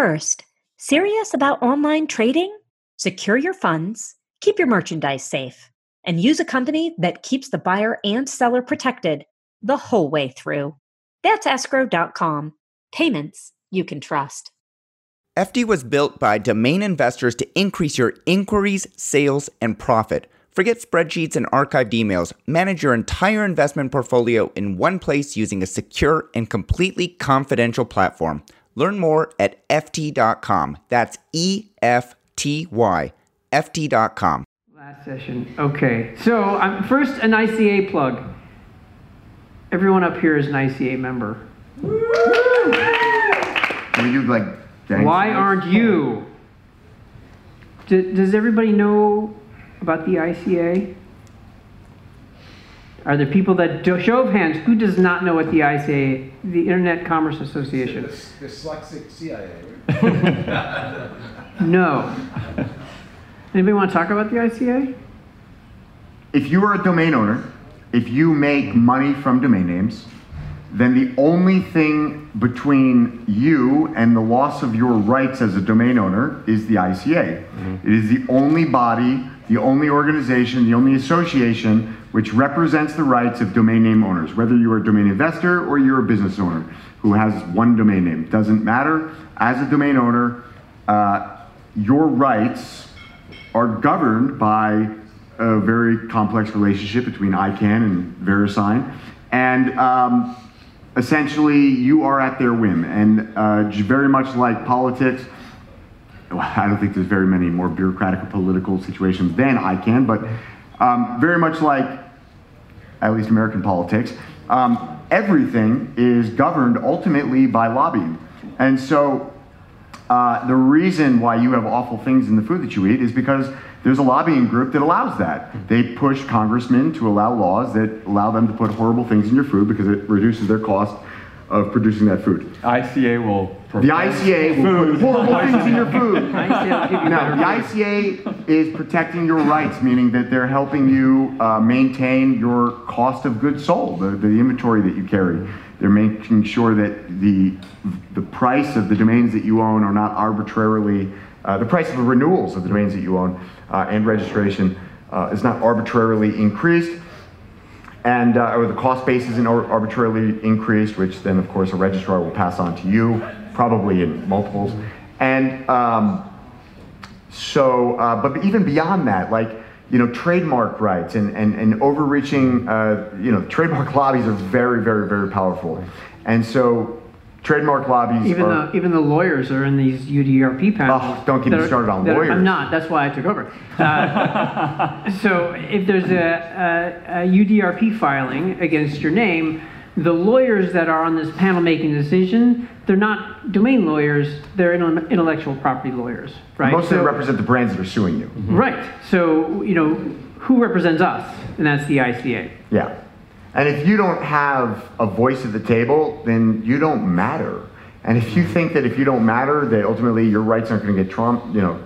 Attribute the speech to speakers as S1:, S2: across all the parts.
S1: First, serious about online trading? Secure your funds, keep your merchandise safe, and use a company that keeps the buyer and seller protected the whole way through. That's escrow.com. Payments you can trust.
S2: Efty was built by domain investors to increase your inquiries, sales, and profit. Forget spreadsheets and archived emails. Manage your entire investment portfolio in one place using a secure and completely confidential platform. Learn more at Efty.com. That's E F T Y. Efty.com.
S3: Last session. Okay. So, um, first, an ICA plug. Everyone up here is an ICA member.
S4: Can we do like thanks?
S3: Why aren't you? D- does everybody know about the ICA? Are there people that do, show of hands? Who does not know what the ICA, the Internet Commerce Association?
S5: The dyslexic CIA.
S3: No. Anybody want to talk about the ICA?
S4: If you are a domain owner, if you make money from domain names, then the only thing between you and the loss of your rights as a domain owner is the ICA. Mm-hmm. It is the only body, the only organization, the only association which represents the rights of domain name owners, whether you're a domain investor or you're a business owner who has one domain name. Doesn't matter. As a domain owner, uh, your rights are governed by a very complex relationship between ICANN and VeriSign. And um, essentially, you are at their whim. And uh, very much like politics, I don't think there's very many more bureaucratic or political situations than ICANN, but um, very much like at least American politics, um, everything is governed ultimately by lobbying. And so uh, the reason why you have awful things in the food that you eat is because there's a lobbying group that allows that. They push congressmen to allow laws that allow them to put horrible things in your food because it reduces their cost of producing that food.
S6: ICA will.
S4: The ICA will put horrible things in your food.
S3: ICA will give you
S4: Now, the ICA is protecting your rights, meaning that they're helping you uh, maintain your cost of goods sold, the, the inventory that you carry. They're making sure that the the price of the domains that you own are not arbitrarily uh, the price of the renewals of the domains that you own uh, and registration uh, is not arbitrarily increased and uh, or the cost base isn't arbitrarily increased, which then of course a registrar will pass on to you, probably in multiples. And um, so, uh, but even beyond that, like you know, trademark rights and and, and overreaching, uh, you know, trademark lobbies are very, very, very powerful. And so, trademark lobbies
S3: Even
S4: are.
S3: the even the lawyers are in these UDRP panels.
S4: Oh, don't get me started on
S3: are-
S4: lawyers.
S3: I'm not. That's why I took over. Uh, so if there's a, a, a UDRP filing against your name, the lawyers that are on this panel making the decision, they're not domain lawyers. They're intellectual property lawyers, right?
S4: most of them
S3: So-
S4: represent the brands that are suing you.
S3: Right. So you know who represents us, and that's the ICA.
S4: Yeah. And if you don't have a voice at the table, then you don't matter. And if you think that if you don't matter, that ultimately your rights aren't going to get trumped, you know,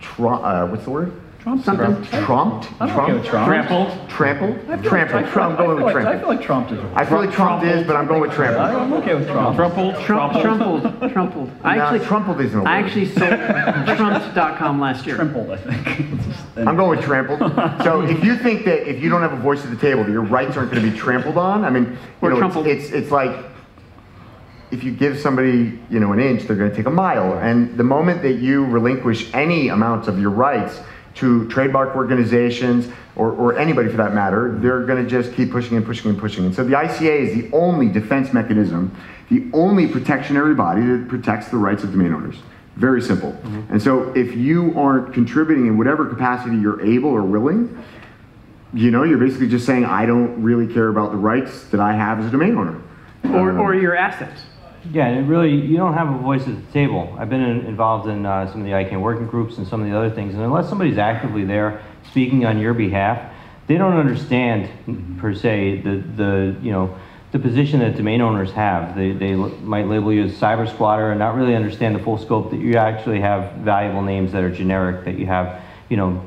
S4: trump, uh, what's the word?
S3: Something.
S4: Trumped?
S5: I'm okay with Trump.
S6: Trampled.
S4: Trampled?
S5: I feel
S4: Trampled.
S5: like-
S4: I'm going with
S5: I feel I
S4: trampled.
S5: feel like Trump is.
S4: I feel like Trump is, but I'm going with trampled.
S5: I'm okay with Trump.
S6: Trumpled.
S3: Trump, trumpled, trumpled. I
S4: No,
S3: actually,
S4: trampled isn't a
S3: I
S4: word.
S3: actually sold Trumps.com last year.
S5: Trampled, I think. It's just-
S4: I'm going with trampled. So if you think that if you don't have a voice at the table, that your rights aren't going to be trampled on, I mean, you
S3: Or
S4: know, it's,
S3: trampled.
S4: it's it's like if you give somebody you know an inch, they're going to take a mile. And the moment that you relinquish any amount of your rights to trademark organizations or, or anybody for that matter, they're going to just keep pushing and pushing and pushing. And so the ICA is the only defense mechanism, the only protectionary body that protects the rights of domain owners. Very simple. Mm-hmm. And so if you aren't contributing in whatever capacity you're able or willing, you know, you're basically just saying, I don't really care about the rights that I have as a domain owner.
S3: Or, or um, your assets.
S7: Yeah, and it really, you don't have a voice at the table. I've been in, involved in uh, some of the ICANN working groups and some of the other things, and unless somebody's actively there speaking on your behalf, they don't understand per se the, the you know the position that domain owners have. They, they might label you as cyber squatter and not really understand the full scope that you actually have valuable names that are generic that you have, you know,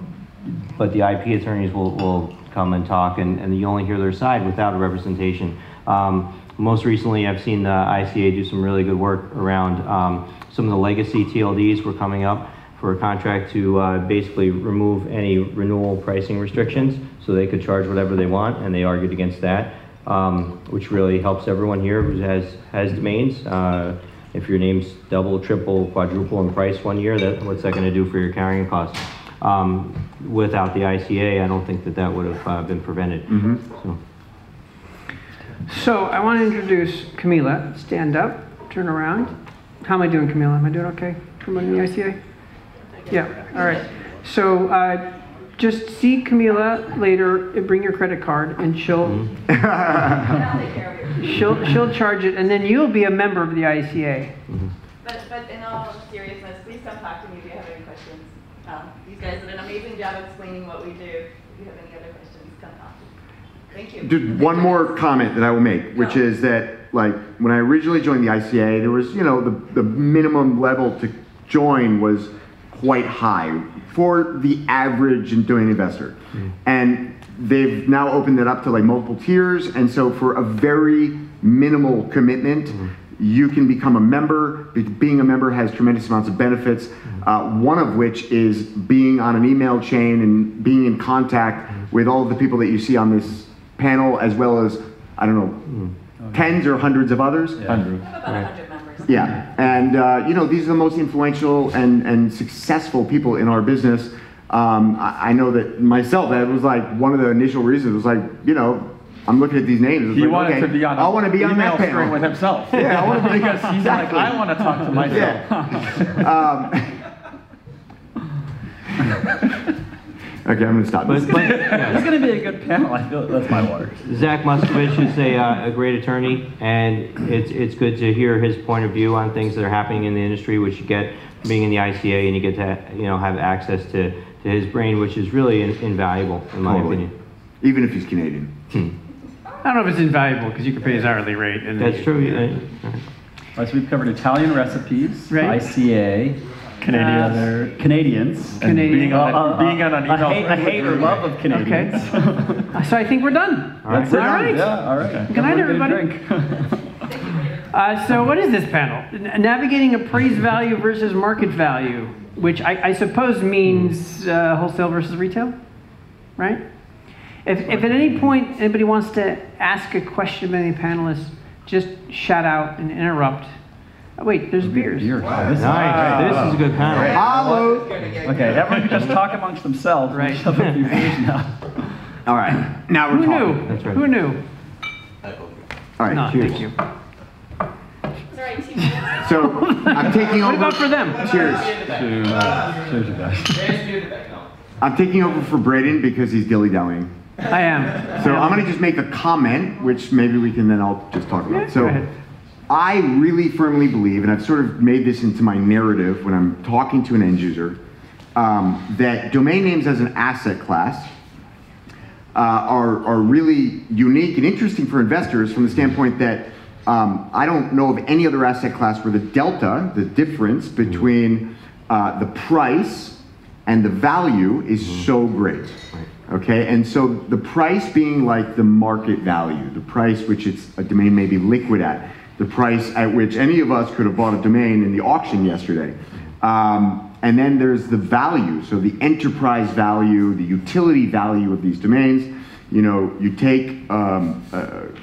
S7: but the IP attorneys will, will come and talk, and, and you only hear their side without a representation. Um, most recently, I've seen the ICA do some really good work around um, some of the legacy TLDs were coming up for a contract to uh, basically remove any renewal pricing restrictions so they could charge whatever they want, and they argued against that, um, which really helps everyone here who has, has domains. Uh, if your name's double, triple, quadruple in price one year, that, what's that going to do for your carrying costs? Um, without the ICA, I don't think that that would have uh, been prevented. So.
S3: So I want to introduce Camila. Stand up, turn around. How am I doing, Camila? Am I doing okay? Promoting the ICA? Yeah, all right. So uh, just see Camila later, bring your credit card, and she'll, she'll, she'll charge it, and then you'll be a member of the ICA.
S6: But, but in all seriousness, please come talk to me if you have any questions. Um, these guys did an amazing job explaining what we do. If you have any other questions, come talk. Thank you.
S4: Just one more comment that I will make, which
S6: No.
S4: is that, like, when I originally joined the ICA, there was, you know, the, the minimum level to join was quite high for the average domain investor. Mm. And they've now opened it up to like multiple tiers, and so for a very minimal commitment, mm. you can become a member. Be- Being a member has tremendous amounts of benefits, mm. uh, one of which is being on an email chain and being in contact with all of the people that you see on this panel, as well as, I don't know, tens or hundreds of others.
S5: Hundred.
S6: About a hundred members.
S4: Yeah, and uh, you know these are the most influential and, and successful people in our business. Um, I, I know that myself. That was like one of the initial reasons. Was like you know I'm looking at these names. it's
S5: He
S4: like,
S5: wanted
S4: okay,
S5: to be on.
S4: I want to be on
S5: email
S4: that panel.
S5: with himself.
S4: Yeah, I want to be
S5: because he's
S4: exactly.
S5: like, I want to talk to myself.
S4: Okay, I'm gonna stop.
S7: But, but, yeah.
S5: It's gonna be a good panel. I feel that's my word.
S7: Zak Muscovitch is a, uh, a great attorney, and it's, it's good to hear his point of view on things that are happening in the industry, which you get from being in the ICA, and you get to, you know, have access to, to his brain, which is really in- invaluable, in my
S4: Totally.
S7: opinion.
S4: Even if he's Canadian.
S3: I don't know if it's invaluable because you can pay his hourly rate. And
S7: That's true. yeah.
S5: All right, so we've covered Italian recipes,
S3: Right.
S5: ICA,
S3: Canadians.
S5: other Canadians, and
S3: Canadian.
S5: being on,
S3: Uh,
S5: being on an
S8: a
S5: email.
S8: hate- a hate or love
S5: of Canadians.
S3: So I think we're done.
S5: That's
S3: All
S5: it.
S3: right.
S5: Yeah, all right.
S3: Good night,
S5: Everyone get a
S3: everybody.
S5: drink.
S3: Uh, so what is this panel? N- Navigating appraised value versus market value, which I, I suppose means uh, wholesale versus retail, right? If, if at any point anybody wants to ask a question of any panelists, just shout out and interrupt. Oh, wait, there's beers.
S5: Beer. Wow, this is-
S7: Nice, this is a good panel.
S4: Hello.
S5: Okay, everyone can just talk amongst themselves.
S3: Right.
S5: Shove a few beers now.
S4: All right. Now we're
S3: Who
S4: talking.
S3: knew?
S7: That's right.
S3: Who knew?
S4: All right.
S3: No,
S7: Cheers.
S3: thank you.
S6: It's all right, two minutes.
S4: So I'm taking over.
S3: What
S4: over.
S3: about for them?
S4: Cheers.
S5: To, uh, cheers, you guys.
S4: I'm taking over for Braden because he's dilly dallying.
S3: I am.
S4: So I'm gonna just make a comment, which maybe we can then I'll just talk about.
S3: Yeah,
S4: so
S3: go ahead.
S4: I really firmly believe, and I've sort of made this into my narrative when I'm talking to an end user, um, that domain names as an asset class uh, are, are really unique and interesting for investors from the standpoint that um, I don't know of any other asset class where the delta, the difference between uh, the price and the value is so great. Okay, and so the price being like the market value, the price which it's a domain may be liquid at, the price at which any of us could have bought a domain in the auction yesterday. Um, and then there's the value, so the enterprise value, the utility value of these domains. You know, you take, um,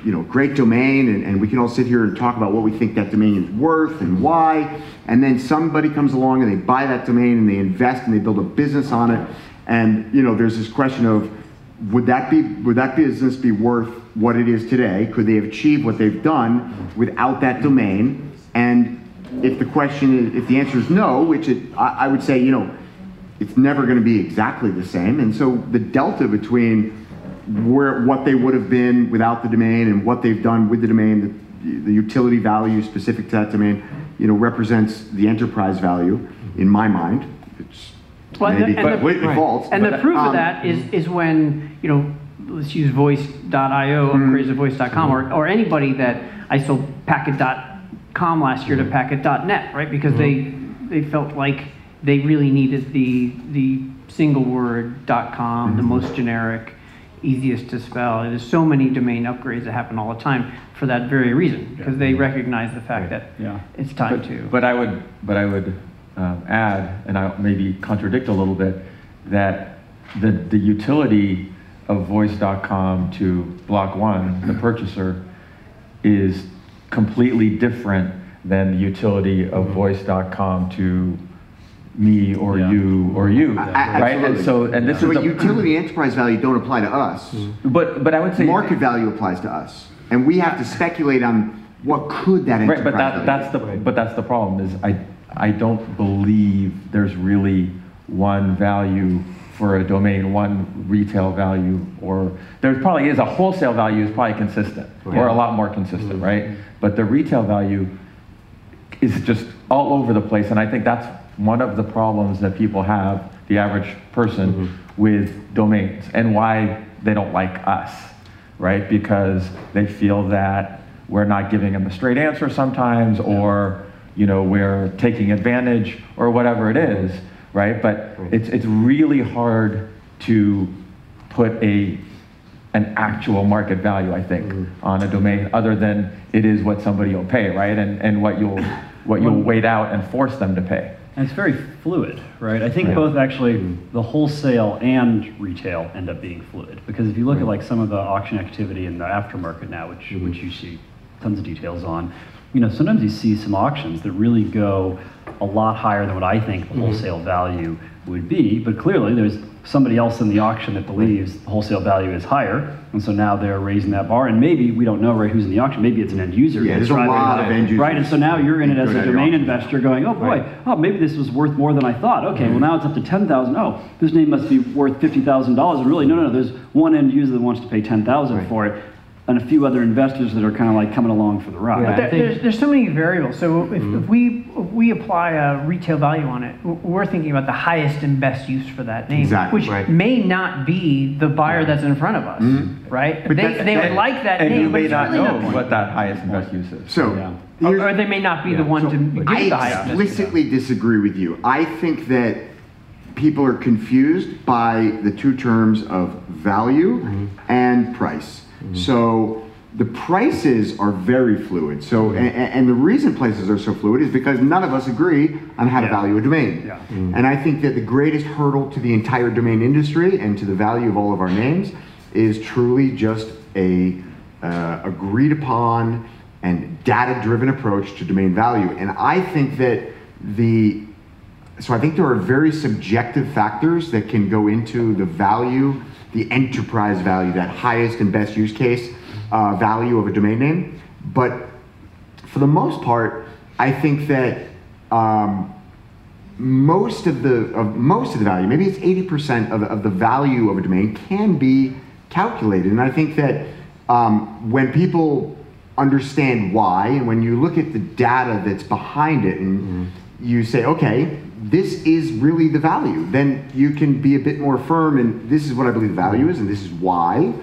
S4: you know, great domain, and, and we can all sit here and talk about what we think that domain is worth and why. And then somebody comes along and they buy that domain and they invest and they build a business on it. And you know, there's this question of would that be would that business be worth what it is today? Could they have achieved what they've done without that domain? And if the question is, if the answer is no, which it, I, I would say, you know, it's never going to be exactly the same. And so the delta between where what they would have been without the domain and what they've done with the domain, the, the utility value specific to that domain, you know, represents the enterprise value in my mind. It's
S3: Well, and the-
S4: maybe
S3: and the- right.
S4: false.
S3: And the proof
S4: um,
S3: of that is, is when, you know, let's use voice.io,
S4: Mm-hmm.
S3: or, or anybody that, I sold packet.com last year to
S4: Mm-hmm.
S3: packet.net, right? Because they, they felt like they really needed the, the single word .com,
S4: Mm-hmm.
S3: the most generic. easiest to spell. There's so many domain upgrades that happen all the time for that very reason, because they recognize the fact that
S5: Yeah.
S3: it's time
S8: But-
S3: to.
S8: But I would, but I would um, add, and I maybe contradict a little bit, that the, the utility of voice.com to Block One, the purchaser, is completely different than the utility of mm-hmm. voice.com to me or
S5: Yeah.
S8: you or you,
S4: A-
S8: right? And
S4: absolutely.
S8: so, and this
S4: So
S8: is
S4: a
S8: the,
S4: utility enterprise value don't apply to us. Mm-hmm.
S8: but, but I would say.
S4: Market value applies to us. And we have to speculate on what could that enterprise
S8: Right, but that,
S4: value
S8: that's
S4: be.
S8: the, but that's the problem, is I, I don't believe there's really one value for a domain, one retail value, or, there probably is, a wholesale value is probably consistent, or a lot more consistent, mm-hmm. right? But the retail value is just all over the place, and I think that's one of the problems that people have, the average person, mm-hmm. with domains, and why they don't like us, right? Because they feel that we're not giving them a straight answer sometimes, or, you know, we're taking advantage, or whatever it is, right? But mm-hmm. it's, it's really hard to put a, an actual market value, I think, mm-hmm. on a domain, other than it is what somebody will pay, right? And, and what you'll, what you'll wait out and force them to pay.
S5: And it's very fluid, right? I think
S8: Right.
S5: both actually, mm-hmm. the wholesale and retail end up being fluid. Because if you look at like some of the auction activity in the aftermarket now, which, which you see tons of details on, you know, sometimes you see some auctions that really go a lot higher than what I think the mm-hmm. wholesale value would be. But clearly, there's somebody else in the auction that believes the wholesale value is higher. And so now they're raising that bar. And maybe, we don't know right who's in the auction, maybe it's an end user.
S4: Yeah, there's a lot of end users.
S5: Right, and so now you're in it as a domain investor going, oh boy, oh, maybe this was worth more than I thought. Okay, well mm-hmm. now it's up to 10,000. Oh, this name must be worth $50,000. And really, no, no, no, there's one end user that wants to pay 10,000 for it and a few other investors that are kind of like coming along for the ride.
S3: But there, there's, there's so many variables. So if, if we if we apply a retail value on it, we're thinking about the highest and best use for that name,
S4: Exactly.
S3: which
S2: Right.
S3: may not be the buyer that's in front of us, right? But they,
S4: that's-
S3: they would like that
S8: and
S3: name,
S8: you
S3: but
S8: may
S3: it's
S8: not
S3: really
S8: know
S3: not.
S8: what that highest and best use is.
S4: So,
S5: Yeah.
S3: Or, or they may not be the one to give
S4: I
S3: the highest. best use.
S4: explicitly disagree with you. I think that people are confused by the two terms of value
S3: Mm-hmm.
S4: and price. Mm-hmm. So the prices are very fluid. So, mm-hmm. and, and the reason prices are so fluid is because none of us agree on how to value a domain.
S5: Yeah. Mm-hmm.
S4: And I think that the greatest hurdle to the entire domain industry and to the value of all of our names is truly just a uh, agreed upon and data-driven approach to domain value. And I think that the so I think there are very subjective factors that can go into the value, the enterprise value, that highest and best use case uh, value of a domain name. But for the most part, I think that um, most of the of most of the value, maybe it's 80% of, of the value of a domain can be calculated. And I think that um, when people understand why, and when you look at the data that's behind it, and you say, okay, this is really the value, then you can be a bit more firm. And this is what I believe the value is, and this is why.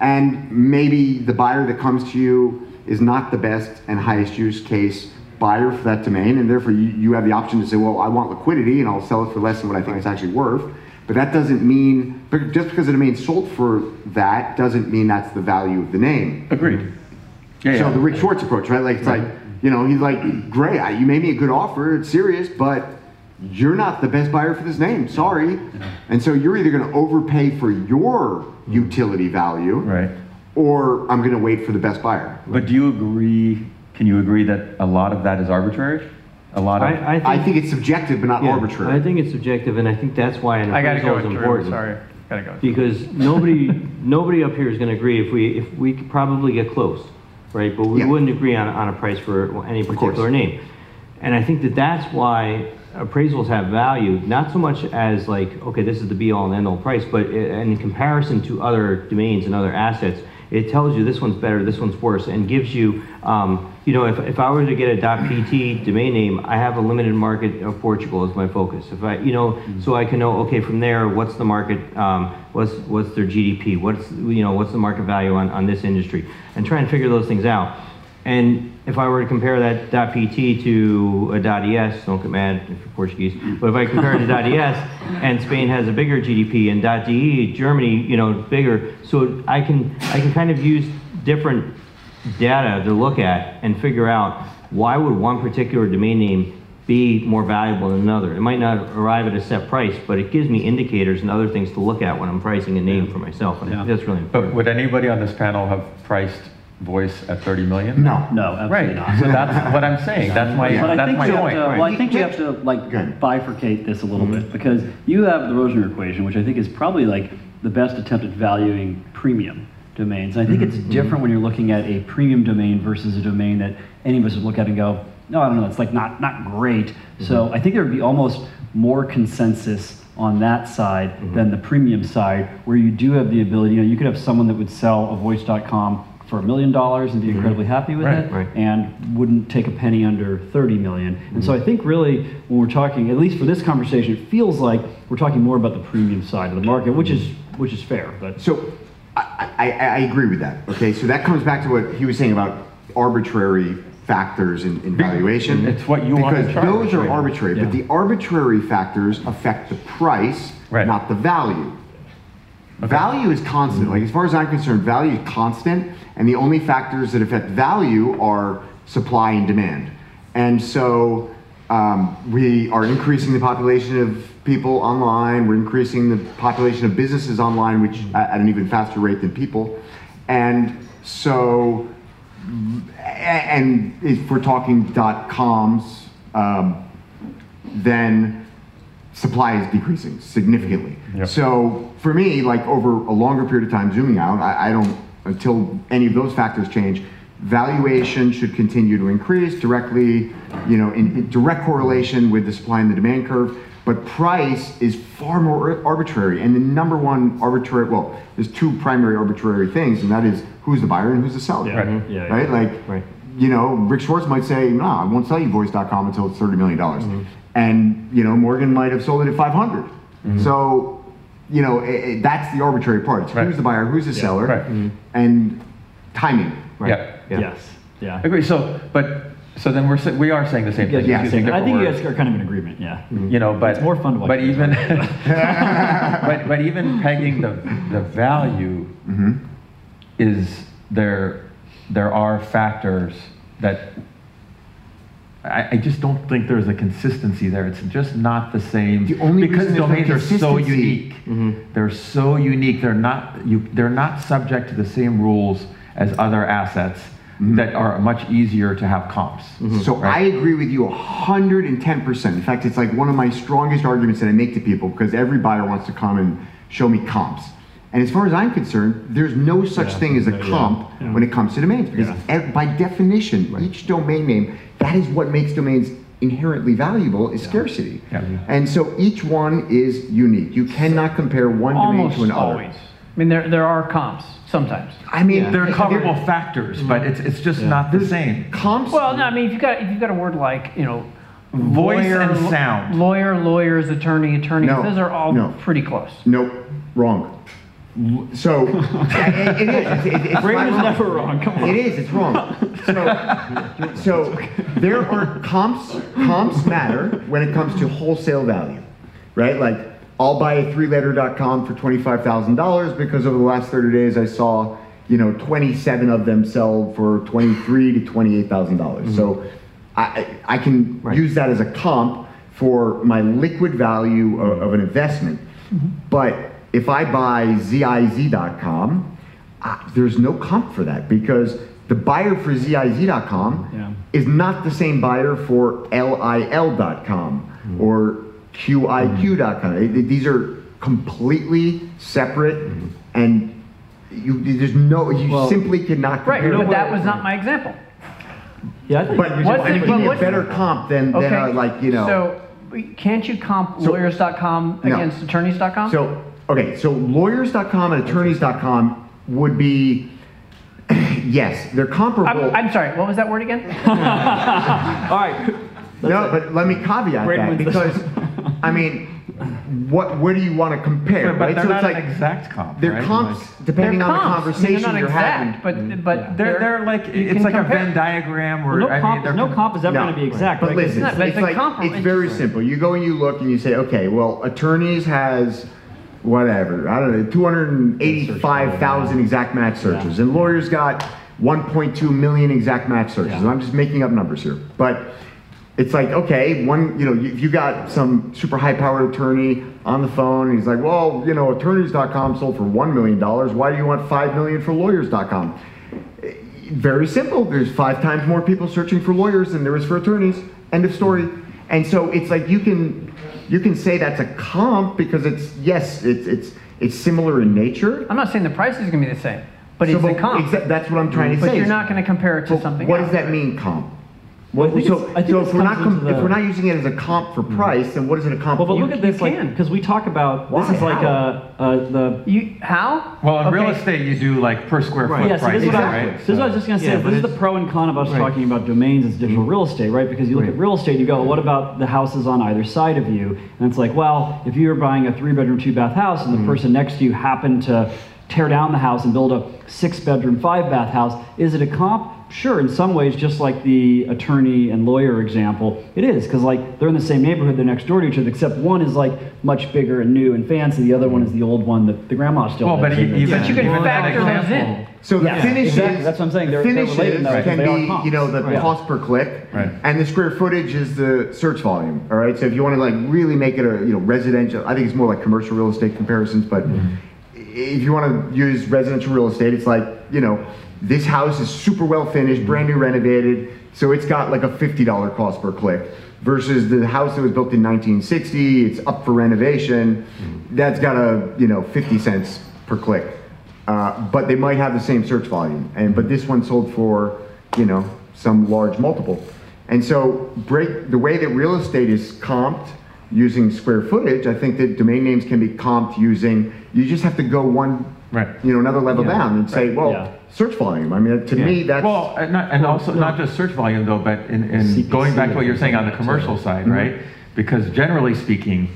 S4: And maybe the buyer that comes to you is not the best and highest use case buyer for that domain, and therefore you, you have the option to say, well, I want liquidity and I'll sell it for less than what I think it's actually worth. But that doesn't mean, just because the domain sold for that doesn't mean that's the value of the name.
S8: Agreed. Yeah,
S4: So
S8: yeah.
S4: the Rick Schwartz approach, right? Like it's like, you know, he's like, great, you made me a good offer, it's serious, but you're not the best buyer for this name. Sorry. And so you're either going to overpay for your utility value,
S8: Right.
S4: or I'm going to wait for the best buyer.
S8: But do you agree, can you agree that a lot of that is arbitrary? A lot of,
S7: I, I think,
S4: I think it's subjective, but not
S7: yeah,
S4: arbitrary.
S7: I think it's subjective, and I think that's why an
S3: I gotta
S7: appraisal
S3: go
S7: is
S3: with Drew,
S7: important.
S3: sorry. Gotta go.
S7: Because nobody, nobody up here is gonna agree if we, if we could probably get close, right? But we
S4: Yeah.
S7: wouldn't agree on, on a price for any particular name. And I think that that's why appraisals have value, not so much as like, okay, this is the be all and end all price, but in comparison to other domains and other assets, it tells you this one's better, this one's worse, and gives you, um, you know, if, if I were to get a .pt domain name, I have a limited market of Portugal as my focus. If I, you know, so I can know, okay, from there, what's the market, um, what's, what's their GDP, what's, you know, what's the market value on, on this industry, and try and figure those things out. And if I were to compare that .pt to a .es, don't get mad if you're Portuguese, but if I compare it to .es, and Spain has a bigger GDP, and .de, Germany, you know, bigger, so I can I can kind of use different data to look at and figure out why would one particular domain name be more valuable than another. It might not arrive at a set price, but it gives me indicators and other things to look at when I'm pricing a name for myself, and I think that's really important.
S8: But would anybody on this panel have priced voice at 30 million?
S4: No.
S9: No, absolutely
S8: Right,
S9: not.
S8: so that's what I'm saying, that's my,
S9: But I
S8: that's
S9: think
S8: my
S9: have
S8: point.
S9: to, well, I think you have to like bifurcate this a little bit because you have the Rosner equation, which I think is probably like the best attempt at valuing premium domains. And I think it's mm-hmm. different when you're looking at a premium domain versus a domain that any of us would look at and go, no, I don't know, it's like not not great. So mm-hmm. I think there would be almost more consensus on that side mm-hmm. than the premium side, where you do have the ability. You know, you could have someone that would sell a voice.com for a million dollars and be incredibly happy with
S8: Right,
S9: it
S7: right.
S9: and wouldn't take a penny under 30 million. And so I think really when we're talking, at least for this conversation, it feels like we're talking more about the premium side of the market, which is which is fair. But
S4: So I, I, I agree with that. Okay, so that comes back to what he was saying about arbitrary factors in, in valuation.
S8: It's what you want to
S4: because
S8: charge,
S4: those are arbitrary, but the arbitrary factors affect the price,
S8: Right.
S4: not the value. Value is constant. Like as far as I'm concerned, value is constant, and the only factors that affect value are supply and demand. And so um, we are increasing the population of people online. We're increasing the population of businesses online, which at, at an even faster rate than people. And so, and if we're talking dot coms, um, then supply is decreasing significantly.
S8: Yep.
S4: So for me, like over a longer period of time, zooming out, I, I don't until any of those factors change. Valuation should continue to increase directly, you know, in, in direct correlation with the supply and the demand curve. But price is far more arbitrary, and the number one arbitrary well, there's two primary arbitrary things, and that is who's the buyer and who's the seller.
S9: Yeah. Mhm. Yeah, yeah.
S4: Right? Like,
S7: Right.
S4: you know, Rick Schwartz might say, no, I won't sell you voice.com until it's $30 million.
S8: Mm-hmm.
S4: And, you know, Morgan might have sold it at 500.
S8: Mm-hmm.
S4: So, you know, i i- that's the arbitrary part. It's
S8: Right.
S4: who's the buyer, who's the seller,
S8: Right.
S4: and timing.
S8: Yeah,
S7: Yeah.
S9: yes, yeah.
S8: agree, so, but, so then we're, we are saying the same thing.
S4: Yeah,
S8: using
S4: same.
S9: I
S8: different
S9: think you guys are kind of in agreement. Yeah.
S8: you know, but
S9: It's more fun to watch
S8: But even, but, but even pegging the the value
S4: Mm-hmm.
S8: is there. There are factors that I, I just don't think there's a consistency there. It's just not the same
S4: The only
S8: because
S4: reason there's no
S8: domains are so
S4: consistency-
S8: unique. They're so unique. They're not you. They're not subject to the same rules as other assets
S4: Mm-hmm.
S8: that are much easier to have comps.
S4: So I agree with you 110%. In fact, it's like one of my strongest arguments that I make to people because every buyer wants to come and show me comps. And as far as I'm concerned, there's no such thing as a
S9: yeah,
S4: comp
S9: yeah.
S4: when it comes to domains because
S9: Yeah.
S4: ev- by definition, each domain name, that is what makes domains inherently valuable is scarcity.
S8: Yeah.
S4: And so each one is unique. You cannot compare one domain to another.
S3: always. I mean, there, there are comps sometimes.
S4: I mean,
S8: They're
S4: there-
S8: comparable factors, but it's it's just not the same.
S4: comps
S3: Well, no, I mean, if you've got, if you've got a word like, you know,
S8: Voice
S3: lawyer,
S8: and sound.
S3: Lawyer, lawyers, attorney, attorney,
S4: No,
S3: those are all
S4: no.
S3: pretty close.
S4: Nope, wrong. So yeah, it, it is. It, it, it's
S9: Brain is
S4: wrong.
S9: never wrong. Come on.
S4: It is. It's wrong. So, so there are comps. Comps matter when it comes to wholesale value, right? Like I'll buy a three-letter.com for twenty-five thousand dollars because over the last thirty days I saw, you know, twenty-seven of them sell for twenty-three to twenty-eight thousand dollars. So I, I can use that as a comp for my liquid value of, of an investment. But if I buy ziz.com, uh, there's no comp for that because the buyer for ziz.com
S9: Yeah.
S4: is not the same buyer for lil.com or qiq.com. It- it- These are completely separate and you, there's no, you
S9: Well-
S4: simply cannot compare.
S3: Right,
S4: compare.
S3: but that was not my example.
S9: Yeah, I think
S4: But
S9: you're
S3: What's
S9: just-
S3: the-
S4: give a
S3: what's-
S4: better comp than, than
S3: Okay.
S4: uh, like, you know.
S3: So can't you comp
S4: So-
S3: lawyers.com
S4: No.
S3: against attorneys.com?
S4: So, okay, so lawyers.com and attorneys.com would be, yes, they're comparable.
S3: I'm, I'm sorry, what was that word again?
S9: All right.
S4: no, but let me caveat
S9: Braden
S4: that because, I mean, what where do you want to compare,
S8: But
S4: right?
S8: they're
S4: so
S8: not
S4: it's like
S8: an exact comp,
S4: they're
S8: right?
S4: comps
S8: Like-
S4: depending
S3: They're
S4: on the
S3: comps. I mean,
S4: conversation
S3: they're not
S4: you're
S3: exact,
S4: having.
S3: But, but
S8: They're, they're like,
S3: you
S8: it's
S3: can
S8: like a. Venn diagram where,
S9: Well, no
S8: I mean,
S9: comp, no comp is ever
S4: No,
S9: going to be exact.
S4: But
S9: right?
S4: listen,
S3: not-
S4: it's,
S3: but it's a
S4: like it's
S3: it's
S4: very simple. You go and you look and you say, okay, well, attorneys has whatever I don't know, two hundred and eighty-five thousand exact match searches, and lawyers got one point two million exact match searches.
S9: Yeah.
S4: And I'm just making up numbers here, but it's like okay, one you know, if you got some super high-powered attorney on the phone, he's like, well, you know, attorneys.com sold for one million dollars. Why do you want 5 million for lawyers.com? very simple. There's five times more people searching for lawyers than there is for attorneys. End of story. And so it's like you can you can say that's a comp because it's yes, it's it's it's similar in nature.
S3: I'm not saying the price is going to be the same, but
S4: So,
S3: it's a comp.
S4: exa- that's what I'm trying to
S3: but
S4: say.
S3: you're not going to compare it to
S4: But
S3: something
S4: What
S3: else.
S4: does that mean, comp?
S9: Well, I think
S4: so
S9: I think
S4: so if we're not
S9: comes
S4: com-
S9: into
S4: if we're not using it as a comp for mm-hmm. price, then what is it a comp? For?
S9: Well, but
S4: for?
S9: look at this, like, because we talk about
S4: Why?
S9: this is like a, a the
S3: You how?
S8: Well, in real estate, you do like per square foot
S9: Yeah, so
S8: price,
S9: is, what I,
S8: right?
S9: this is what I was just going to say.
S7: Yeah,
S9: this is the pro and con of us
S7: Right.
S9: talking about domains as digital mm-hmm. real estate, right? Because you look
S7: Right.
S9: at real estate, you go, what about the houses on either side of you? And it's like, well, if you were buying a three bedroom, two bath house and the mm-hmm. person next to you happened to tear down the house and build a six bedroom, five bath house, is it a comp? Sure, in some ways, just like the attorney and lawyer example, it is because like they're in the same neighborhood, they're next door to each other. Except one is like much bigger and new and fancy. The other one is the old one that the grandma still
S8: Well, but
S9: lives in.
S8: e-
S3: But you can
S8: even that
S3: factor those in.
S8: example-
S4: So the
S9: Yeah,
S4: finishes,
S9: exactly. That's what I'm saying. They're- they're related
S4: finishes
S9: in that
S4: can
S9: they are
S4: be,
S9: comps.
S4: you know, the
S9: Right.
S4: cost per click,
S8: Right.
S4: and the square footage is the search volume. All right. So if you want to like really make it a you know residential, I think it's more like commercial real estate comparisons. But mm-hmm. if you want to use residential real estate, it's like you know this house is super well finished, brand new renovated, so it's got like a fifty dollar cost per click. Versus the house that was built in 1960, it's up for renovation. That's got a you know 50 cents per click. Uh, but they might have the same search volume. And but this one sold for, you know, some large multiple. And so break the way that real estate is comped using square footage, I think that domain names can be comped using. You just have to go one,
S8: Right.
S4: you know, another level down and say, well,
S9: Yeah.
S4: Search volume. I mean, to me, that's
S8: Well, and, not, and also not just search volume though, but in, in
S9: CPC
S8: going back to what you're saying on the commercial side,
S9: Mm-hmm.
S8: right? Because generally speaking,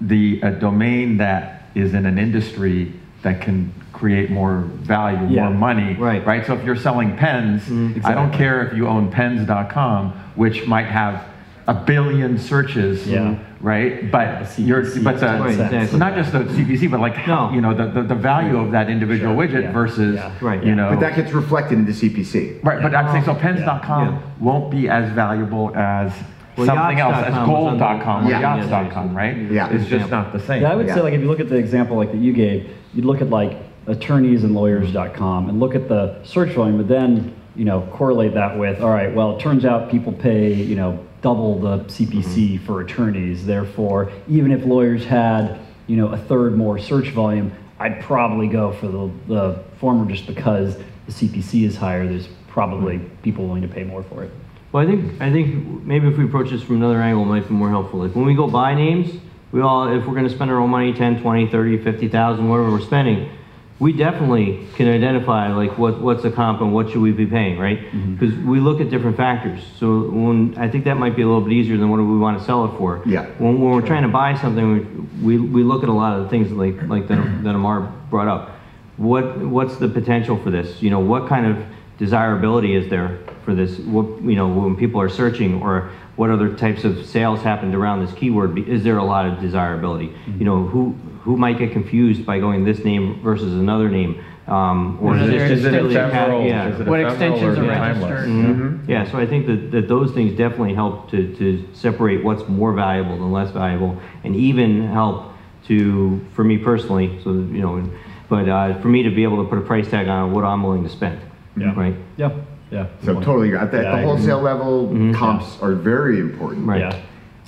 S8: the a domain that is in an industry that can create more value,
S9: Yeah.
S8: more money,
S7: Right.
S8: right? So if you're selling pens, I don't care if you own pens.com, which might have a billion searches,
S9: Yeah.
S8: right? But
S9: The
S8: you're, but the,
S7: Right,
S8: not just the CPC, but like,
S7: No.
S8: you know, the, the, the value of that individual widget
S9: Yeah.
S8: versus,
S9: Yeah.
S7: Right.
S8: you know.
S4: but that gets reflected in the CPC.
S8: Right, but I'm saying, so oh, pens.com
S7: Yeah.
S8: won't be as valuable as
S7: Well,
S8: something else, as
S7: yachts.com was under-
S8: gold.com or
S4: Yeah.
S8: yachts.com, right?
S4: Yeah.
S8: It's just not the same.
S9: Yeah, I would
S4: Yeah.
S9: say like if you look at the example like that you gave, you'd look at like attorneys and lawyers.com and look at the search volume, but then you know correlate that with all right, well it turns out people pay you know double the CPC mm-hmm. for attorneys, therefore even if lawyers had you know a third more search volume, I'd probably go for the, the former just because the CPC is higher. There's probably people willing to pay more for it.
S7: Well, I think, I think maybe if we approach this from another angle, it might be more helpful. Like, when we go buy names, we all, if we're gonna spend our own money, 10, 20, 30, 50,000, whatever we're spending, we definitely can identify, like, what, what's a comp and what should we be paying, right? Mm-hmm. Because we look at different factors. So when, I think that might be a little bit easier than what do we wanna sell it for.
S4: Yeah.
S7: When, when we're trying to buy something, we, we look at a lot of the things like, like that, that Amar brought up. What, what's the potential for this? You know, what kind of desirability is there for this? What, you know, when people are searching or what other types of sales happened around this keyword? Is there a lot of desirability? Mm-hmm. You know, who, who might get confused by going this name versus another name? Um, or
S3: Is
S7: is
S3: it-
S7: this
S3: is
S7: just
S3: it
S7: really a cat-
S8: ephemeral?
S7: yeah.
S8: Is it
S3: What extensions are
S8: timeless?
S3: registered?
S7: Mhm. Yeah, so I think that, that those things definitely help to, to separate what's more valuable than less valuable, and even help to, for me personally, so, you know, but, uh, for me to be able to put a price tag on what I'm willing to spend.
S9: Yeah.
S7: Right?
S9: Yeah, yeah.
S4: So totally, at the,
S9: Yeah,
S4: at
S9: I
S4: the
S9: agree.
S4: wholesale level, comps are very important.
S7: Right.
S9: Yeah.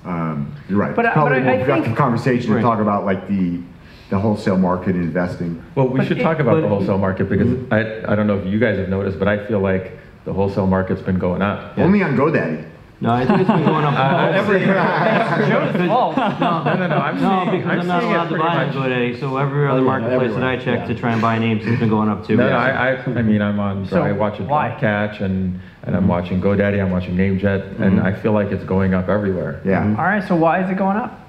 S4: Um, you're right.
S3: But I-
S4: Probably
S3: but I-
S4: more
S3: I
S4: productive
S3: think-
S4: conversation to talk about like the, the wholesale market investing.
S8: Well, we
S3: But
S8: should
S3: it-
S8: talk about the wholesale market because I, I don't know if you guys have noticed, but I feel like the wholesale market's been going up.
S4: Only on GoDaddy.
S7: No, I think it's been going up.
S3: Uh, Joe's fault.
S8: No, no, no, I'm
S7: No,
S8: seeing,
S7: because
S8: I'm
S7: I'm not allowed
S8: it
S7: to
S8: pretty
S7: buy on
S8: much.
S7: GoDaddy, so every other
S9: yeah,
S7: marketplace that I check
S9: yeah.
S7: to try and buy names has been going up too.
S8: No, no, I, I, I mean, I'm on,
S3: So,
S8: I watch a
S3: why?
S8: Dropcatch and, and I'm watching GoDaddy, I'm watching NameJet, and mm-hmm. I feel like it's going up everywhere.
S4: Yeah.
S3: All right, so why is it going up?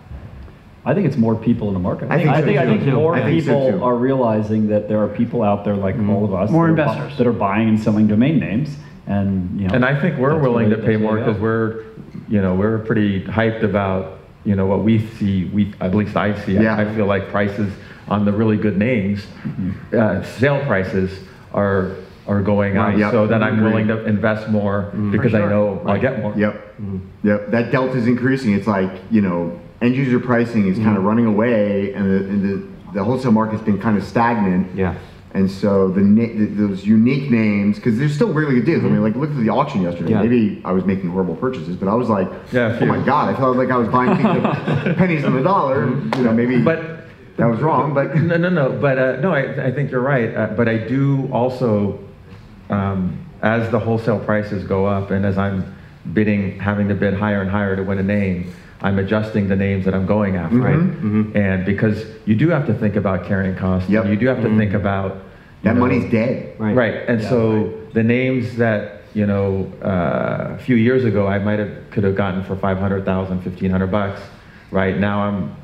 S9: I think it's more people in the market.
S4: I think
S9: I
S4: so
S9: think, I think more
S4: I think so
S9: people
S4: too.
S9: are realizing that there are people out there like mm-hmm. all of us.
S3: More
S9: that are bu-
S3: investors.
S9: that are buying and selling domain names, and you know.
S8: And I think we're
S9: that's
S8: willing to pay more because we're, you know, we're pretty hyped about, you know, what we see, we, at least I see. I-
S4: Yeah.
S8: I feel like prices on the really good names,
S9: Mm-hmm.
S8: uh, sale prices are, are going
S4: Right,
S8: up.
S4: yep,
S8: So that I'm willing to invest more because I
S3: sure.
S8: know I'll get more.
S4: Yep. Yep. That delta is increasing. It's like, you know, end user pricing is kind of running away and the, and the, the wholesale market's been kind of stagnant.
S7: Yeah.
S4: And so the, na- the those unique names, because there's still really good deals. I mean, like look at the auction yesterday.
S7: Yeah.
S4: Maybe I was making horrible purchases, but I was like,
S8: Yeah,
S4: oh my god, I felt like I was buying pennies on the dollar. You know, maybe
S8: But
S4: that was wrong, but
S8: No, no, no. But uh, no, I, I think you're right. Uh, but I do also, um, as the wholesale prices go up, and as I'm bidding, having to bid higher and higher to win a name, I'm adjusting the names that I'm going after.
S4: Mhm.
S8: Right. And because you do have to think about carrying costs.
S4: Yep.
S8: You do have to think about
S4: that
S8: know,
S4: money's dead.
S7: Right.
S8: Right. And so the names that you know uh, a few years ago I might have could have gotten for 500,000, 1500 bucks. Right now I'm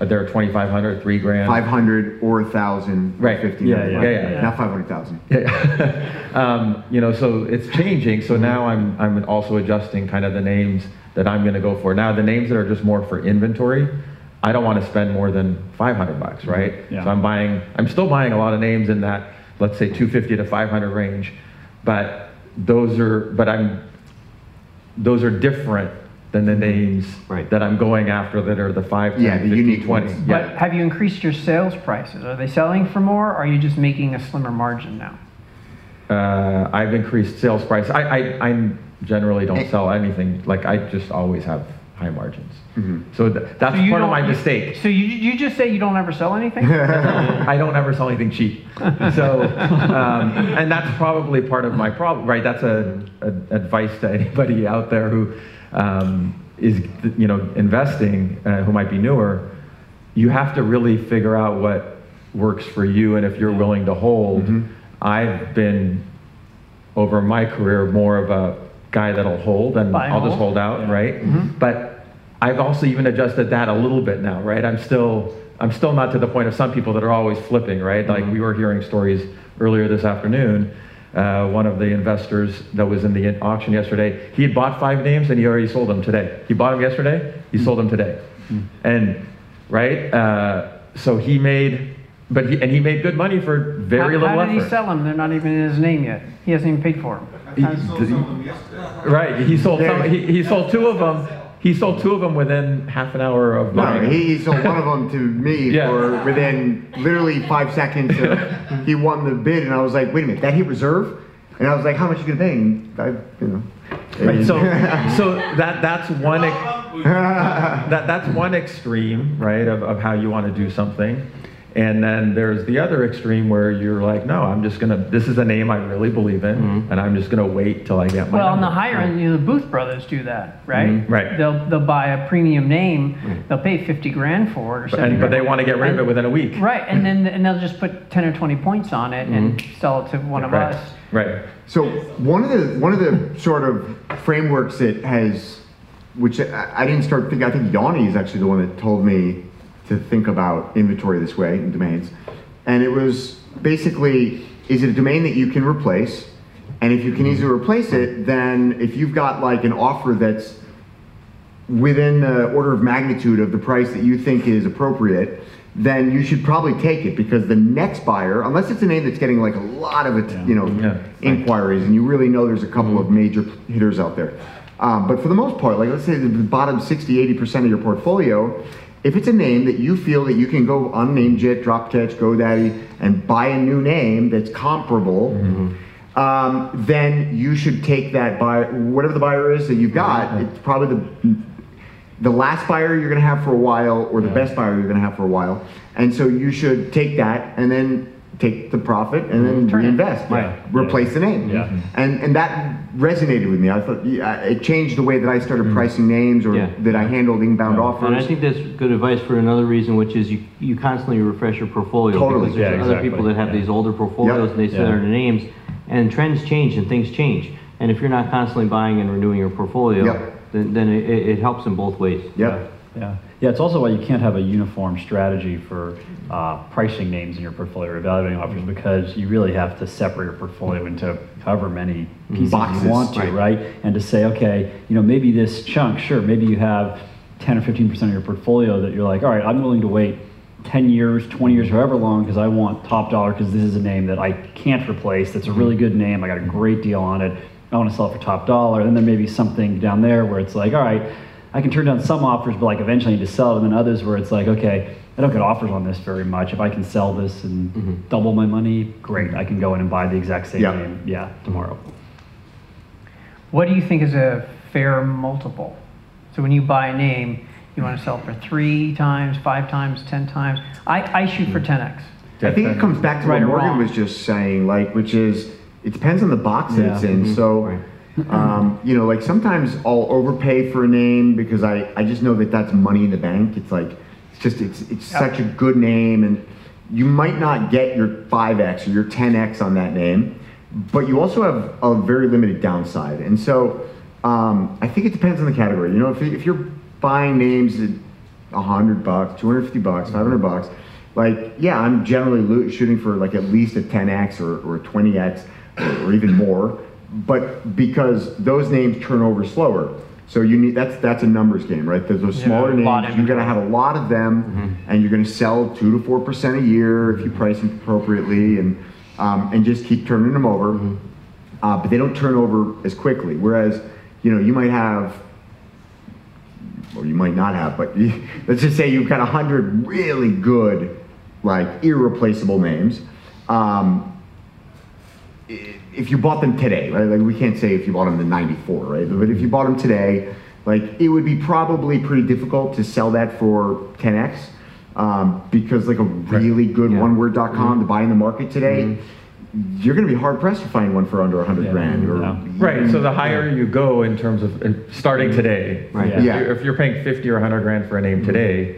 S8: they're 2,500, three grand.
S4: Five hundred or a thousand,
S8: Right.
S4: fifteen.
S9: Yeah, yeah,
S8: yeah, yeah.
S4: Not five hundred thousand.
S8: Yeah. um, you know, so it's changing. So now I'm I'm also adjusting kind of the names that I'm going to go for. Now the names that are just more for inventory, I don't want to spend more than 500 bucks, right?
S9: Yeah.
S8: So I'm buying. I'm still buying a lot of names in that let's say 250 to 500 range, but those are but I'm those are different than the names
S7: Right.
S8: that I'm going after that are the 5, 10,
S4: Yeah, the
S8: 15,
S4: unique
S8: 20.
S4: ones.
S3: But have you increased your sales prices? Are they selling for more, or are you just making a slimmer margin now?
S8: Uh, I've increased sales price. I, I, I generally don't sell anything. Like I just always have high margins. So th- that's
S3: So
S8: part of
S3: don't-
S8: my
S3: you-
S8: mistake.
S3: So you, you just say you don't ever sell anything?
S8: I don't ever sell anything cheap. So, um, and that's probably part of my problem, right? That's a, a advice to anybody out there who um, is, you know, investing, uh, who might be newer. You have to really figure out what works for you, and if you're willing to hold. I've been over my career more of a guy that'll hold, and
S3: Buy
S8: I'll just
S3: hold.
S8: hold out, right? But I've also even adjusted that a little bit now, right? I'm still I'm still not to the point of some people that are always flipping, right? Like we were hearing stories earlier this afternoon. Uh, one of the investors that was in the auction yesterday, he had bought five names and he already sold them today. He bought them yesterday, he sold them today, and right. Uh, so he made, but he and he made good money for very
S3: how,
S8: little
S3: how did he sell them? They're not even in his name yet. He hasn't even paid for them.
S8: He- Right. He sold some, he, he sold two of them. He sold two of them within half an hour of
S4: No,
S8: buying.
S4: he, he sold one of them to me
S8: Yeah.
S4: for within literally five seconds. Of, he won the bid, and I was like, "Wait a minute, that hit reserve?" And I was like, "How much you gonna pay?" And I, you know,
S8: Right, so, so that that's one ex- that that's one extreme, right, of, of how you want to do something, and then there's the other extreme where you're like, no, I'm just gonna. This is a name I really believe in, mm-hmm. and I'm just gonna wait till I get my.
S3: Well, on the
S8: number.
S3: higher end, you know, the Booth brothers do that, mm-hmm. right?
S8: Mhm, right.
S3: They'll they'll buy a premium name. Mm-hmm. They'll pay fifty grand for it or something.
S8: and, but they want to get rid of it within a week.
S3: Right, and then and they'll just put ten or twenty points on it and sell it to one of
S8: Right.
S3: us.
S8: Right.
S4: So one of the one of the sort of frameworks that has, which I, I didn't start thinking. I think Yanni is actually the one that told me to think about inventory this way in domains, and it was basically: is it a domain that you can replace? And if you can easily replace it, then if you've got like an offer that's within the order of magnitude of the price that you think is appropriate, then you should probably take it because the next buyer, unless it's a name that's getting like a lot of it, you know,
S8: Yeah.
S4: inquiries, and you really know there's a couple of major hitters out there. Um, but for the most part, like let's say the bottom 60, 80% of your portfolio, if it's a name that you feel that you can go on NameJet, DropCatch, GoDaddy, and buy a new name that's comparable, um, then you should take that buyer, whatever the buyer is that you've got, it's probably the the last buyer you're going to have for a while or the best buyer you're going to have for a while. And so you should take that and then take the profit and then
S3: Turn it.
S4: reinvest.
S9: Right.
S4: Replace the name.
S9: Yeah.
S4: And and that resonated with me. I thought yeah, it changed the way that I started mm. pricing names or
S7: Yeah.
S4: that I handled inbound offers.
S7: And I think that's good advice for another reason, which is you, you constantly refresh your portfolio.
S4: Totally.
S7: Because there's
S9: Yeah,
S7: other
S9: exactly.
S7: people that have
S9: Yeah.
S7: these older portfolios
S4: Yep.
S7: and they sit
S9: Yeah.
S7: under names, and trends change and things change. And if you're not constantly buying and renewing your portfolio,
S4: Yep.
S7: then, then it, it it helps in both ways.
S4: Yep.
S9: Yeah, yeah. It's also why you can't have a uniform strategy for uh, pricing names in your portfolio or evaluating offers mm-hmm. because you really have to separate your portfolio into however many mm-hmm. pieces
S4: Boxes,
S9: you want to,
S4: right.
S9: right. And to say, okay, you know, maybe this chunk, sure, maybe you have 10 or 15 percent of your portfolio that you're like, all right, I'm willing to wait 10 years, 20 years, however long, because I want top dollar because this is a name that I can't replace. That's a really mm-hmm. good name. I got a great deal on it. I want to sell it for top dollar. And then there may be something down there where it's like, all right, I can turn down some offers, but like eventually I need to sell it. And then others where it's like, okay, I don't get offers on this very much. If I can sell this and mm-hmm. double my money, great. I can go in and buy the exact same
S4: Yeah.
S9: name, yeah, tomorrow.
S3: What do you think is a fair multiple? So when you buy a name, you want to sell for three times, five times, 10 times? I, I shoot for mm-hmm. 10x.
S4: I think it comes back to
S3: Right
S4: what
S3: or
S4: Morgan
S3: wrong.
S4: was just saying, like, which is, it depends on the box that it's
S9: Yeah.
S4: in. Mm-hmm. So, um, you know, like sometimes I'll overpay for a name because I, I just know that that's money in the bank. It's like, it's just, it's, it's
S3: Yep.
S4: such a good name and you might not get your 5x or your 10x on that name, but you also have a very limited downside. And so, um, I think it depends on the category. You know, if, if you're buying names at 100 bucks, 250 bucks, 500 bucks, like, yeah, I'm generally shooting for like at least a 10x or, or a 20x or, or even more, but because those names turn over slower. So you need that's that's a numbers game, right? There's those smaller
S3: of
S4: names. You're going to have a lot of them, and you're going to sell two to four percent a year if you price them appropriately, and um, and just keep turning them over. Uh, but they don't turn over as quickly. Whereas, you know, you might have or you might not have, but you, let's just say you've got a hundred really good, like irreplaceable names. Um, i- if you bought them today, right? Like we can't say if you bought them in '94, right? But if you bought them today, like it would be probably pretty difficult to sell that for 10x um, because like a really good
S9: Yeah.
S4: oneword.com mm-hmm. to buy in the market today. Mm-hmm. You're going to be hard pressed to find one for under 100
S9: Yeah.
S4: grand. Or
S9: Yeah.
S8: Right, so the higher you go in terms of starting mm-hmm. today,
S4: Right.
S8: if,
S4: Yeah.
S8: you're, if you're paying 50 or 100 grand for a name today,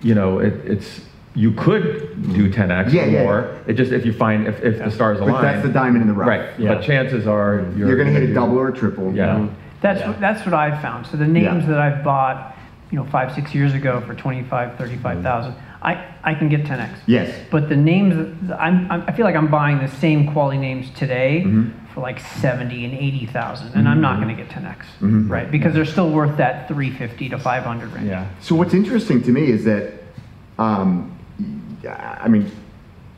S8: you know, it, it's, you could do 10x
S4: Yeah,
S8: or
S4: yeah,
S8: more. It just, if you find, if, if the stars align.
S4: But that's the diamond in the rough.
S8: Right,
S9: Yeah.
S8: but chances are you're.
S4: You're, going to hit a
S8: do-
S4: double or a triple.
S8: Yeah.
S3: That's,
S9: Yeah.
S3: what that's what I've found. So the names
S4: Yeah.
S3: that I've bought, you know, five, six years ago for 25, 35,000, I, I can get 10x.
S4: Yes.
S3: But the names, I'm, I'm, I feel like I'm buying the same quality names today
S4: Mm-hmm.
S3: for like 70 and 80,000, and I'm not going to get 10x,
S4: Mm-hmm.
S3: right? Because they're still worth that 350 to 500 range.
S9: Yeah.
S4: So what's interesting to me is that, um, I mean,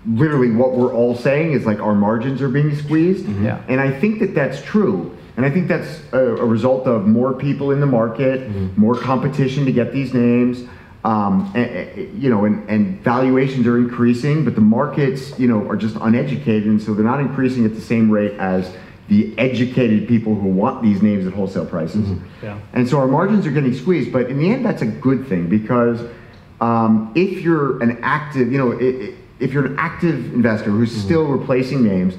S4: literally what we're all saying is like our margins are being squeezed. Mm-hmm.
S3: Yeah.
S4: And I think that that's true. And I think that's a, a result of more people in the market, mm-hmm. more competition to get these names. Um, and, you know, and, and valuations are increasing, but the markets, you know, are just uneducated, and so they're not increasing at the same rate as the educated people who want these names at wholesale prices. Mm-hmm.
S9: Yeah.
S4: And so our margins are getting squeezed, but in the end, that's a good thing because um, if you're an active, you know, i- i- if you're an active investor who's mm-hmm. still replacing names,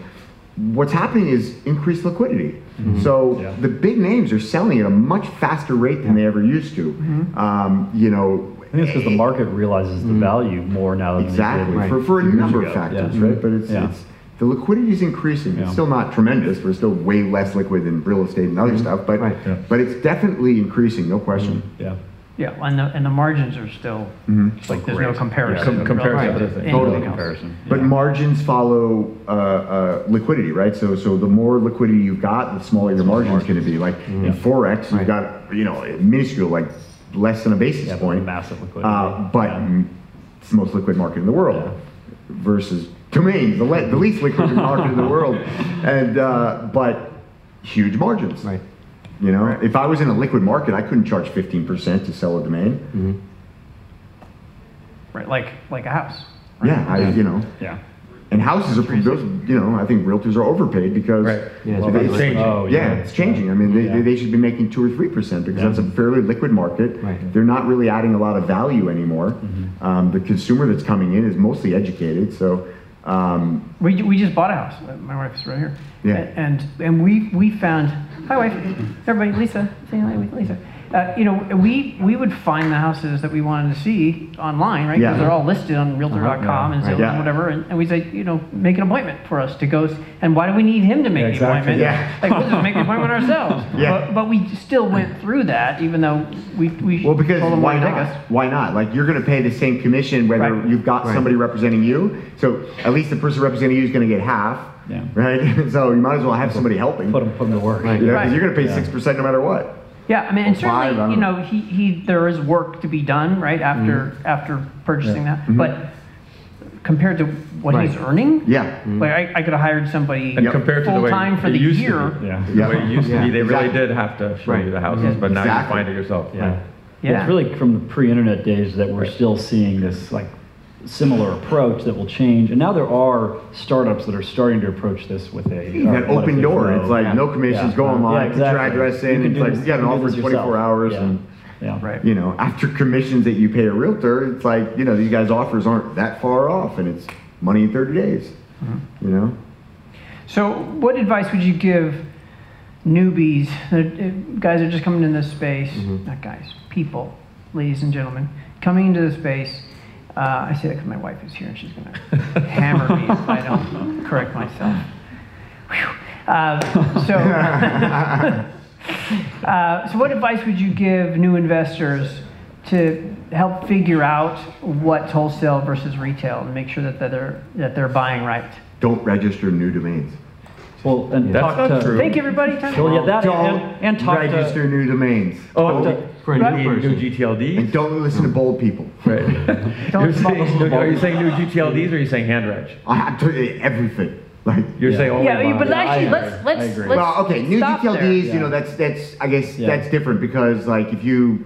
S4: what's happening is increased liquidity. Mm-hmm. So
S9: Yeah.
S4: the big names are selling at a much faster rate than they ever used to. Mm-hmm. Um, you know,
S9: I think it's because the eh, market realizes the value more now than
S4: exactly
S9: they did
S4: for, for a
S9: few years
S4: number of factors,
S9: Yeah.
S4: right? But it's,
S9: Yeah.
S4: it's the liquidity is increasing.
S9: Yeah.
S4: It's still not tremendous. We're still way less liquid than real estate and other stuff, but
S7: Right.
S8: Yeah.
S4: but it's definitely increasing, no question.
S9: Yeah.
S3: Yeah, and the, and the margins are still, like, there's no
S9: Great.
S3: comparison.
S8: Com- compared to
S3: relative
S8: other things.
S3: anything
S4: Totally.
S3: else.
S9: Comparison.
S4: But margins follow uh, uh, liquidity, right? So so the more liquidity you've got, the smaller your margin's going to be. Like in forex, you've got you know minuscule, like less than a basis
S9: Yeah,
S4: point.
S9: massive liquidity.
S4: Uh, but
S9: Yeah.
S4: mm, it's the most liquid market in the world versus domains, the, le- the least liquid market in the world, and uh, but huge margins.
S7: Right.
S4: You know, if I was in a liquid market, I couldn't charge 15% to sell a domain.
S3: Right, like, like a house.
S4: Yeah, I, you know,
S9: Yeah.
S4: and houses are, those, you know, I think realtors are overpaid because
S8: Right.
S7: Yeah,
S8: Well,
S7: it's
S8: changing.
S9: Oh,
S4: yeah, it's changing. I mean, they,
S9: Yeah.
S4: they should be making two or three percent because
S9: Yeah.
S4: that's a fairly liquid market.
S7: Right.
S4: They're not really adding a lot of value anymore.
S9: Mm-hmm.
S4: Um, the consumer that's coming in is mostly educated, so um,
S3: We, we just bought a house. My wife's right here.
S4: Yeah.
S3: And and we we found hi wife, everybody, Lisa, say hi, Lisa. uh, you know, we, we would find the houses that we wanted to see online, right?
S4: Yeah.
S3: Because they're all listed on Realtor.com and Zillow
S4: Yeah.
S3: and whatever, and, and we say, you know, make an appointment for us to go, and why do we need him to make
S9: Yeah,
S3: the
S9: exactly.
S3: appointment?
S4: Yeah.
S3: Like, we'll just make the appointment ourselves.
S4: Yeah.
S3: But, but we still went through that, even though we, we
S4: Well, because
S3: told them
S4: why
S3: where
S4: not?
S3: us.
S4: Why not? Like you're going to pay the same commission whether
S3: Right.
S4: you've got somebody representing you. So at least the person representing you is going to get half,
S9: Yeah.
S4: right? so you might as well have somebody helping.
S9: Put them, put 'em to work.
S4: You know, 'cause
S3: Right.
S4: you're going to pay
S9: Yeah.
S4: six percent no matter what.
S3: Yeah, I mean, and
S4: Or five, I
S3: certainly, you
S4: know.
S3: know, he, he, there is work to be done, right, after, after purchasing that.
S4: Mm-hmm.
S3: But compared to what he's earning,
S4: Yeah.
S3: like, I, I could have hired somebody
S8: And compared to the way
S3: full-time for
S8: it
S3: the
S8: used to
S3: year.
S8: be.
S9: Yeah.
S8: The way it used to be, they really
S4: Exactly.
S8: did have to show you the houses,
S3: Yeah.
S8: but now you find it yourself.
S9: Yeah.
S3: Yeah.
S9: It's really from the pre-internet days that we're still seeing this like similar approach that will change. And now there are startups that are starting to approach this with a
S4: You
S9: uh,
S4: got
S9: what if
S4: Opendoor.
S9: grow.
S4: It's like
S9: Yeah.
S4: no commissions,
S9: Yeah.
S4: go
S9: Yeah,
S4: online, put your
S9: exactly.
S4: address
S9: You
S4: in.
S9: can
S4: It's like
S9: this-
S4: you got an offer
S9: this
S4: 24 hours
S9: Yeah.
S4: and
S9: Yeah.
S3: Right.
S4: you know, after commissions that you pay a realtor, it's like, you know, these guys' offers aren't that far off and it's money in 30 days.
S9: Mm-hmm.
S4: You know?
S3: So, what advice would you give newbies, uh, uh, guys that are just coming into this space,
S4: Mm-hmm.
S3: not guys, people, ladies and gentlemen, coming into the space? Uh, I say that because my wife is here and she's going to hammer me if I don't correct myself. Uh, so, uh, so, what advice would you give new investors to help figure out what's wholesale versus retail and make sure that they're that they're buying right?
S4: Don't register new domains.
S9: Well, and
S8: That's
S9: talk
S8: not
S9: to,
S8: true.
S3: Thank you, everybody. Time to-
S9: Well, yeah, that
S4: Don't
S9: and, and talk
S4: register
S9: to.
S4: new domains.
S8: Oh,
S7: For a
S3: Right.
S7: new
S8: new
S7: person.
S8: GTLD?
S4: And don't listen to bold people.
S8: Right.
S3: Don't
S8: You're
S3: smell
S8: saying-
S3: the
S8: are you saying new GTLDs or are you saying hand reg?
S4: I have to, everything. Like,
S8: You're saying only
S3: Yeah, but
S8: bond.
S3: actually,
S9: I
S3: let's
S9: agree.
S3: let's
S9: I
S3: let's
S4: well, okay, new
S3: stop there.
S4: GTLDs, you know, that's, that's, I guess,
S9: Yeah.
S4: that's different because like if you,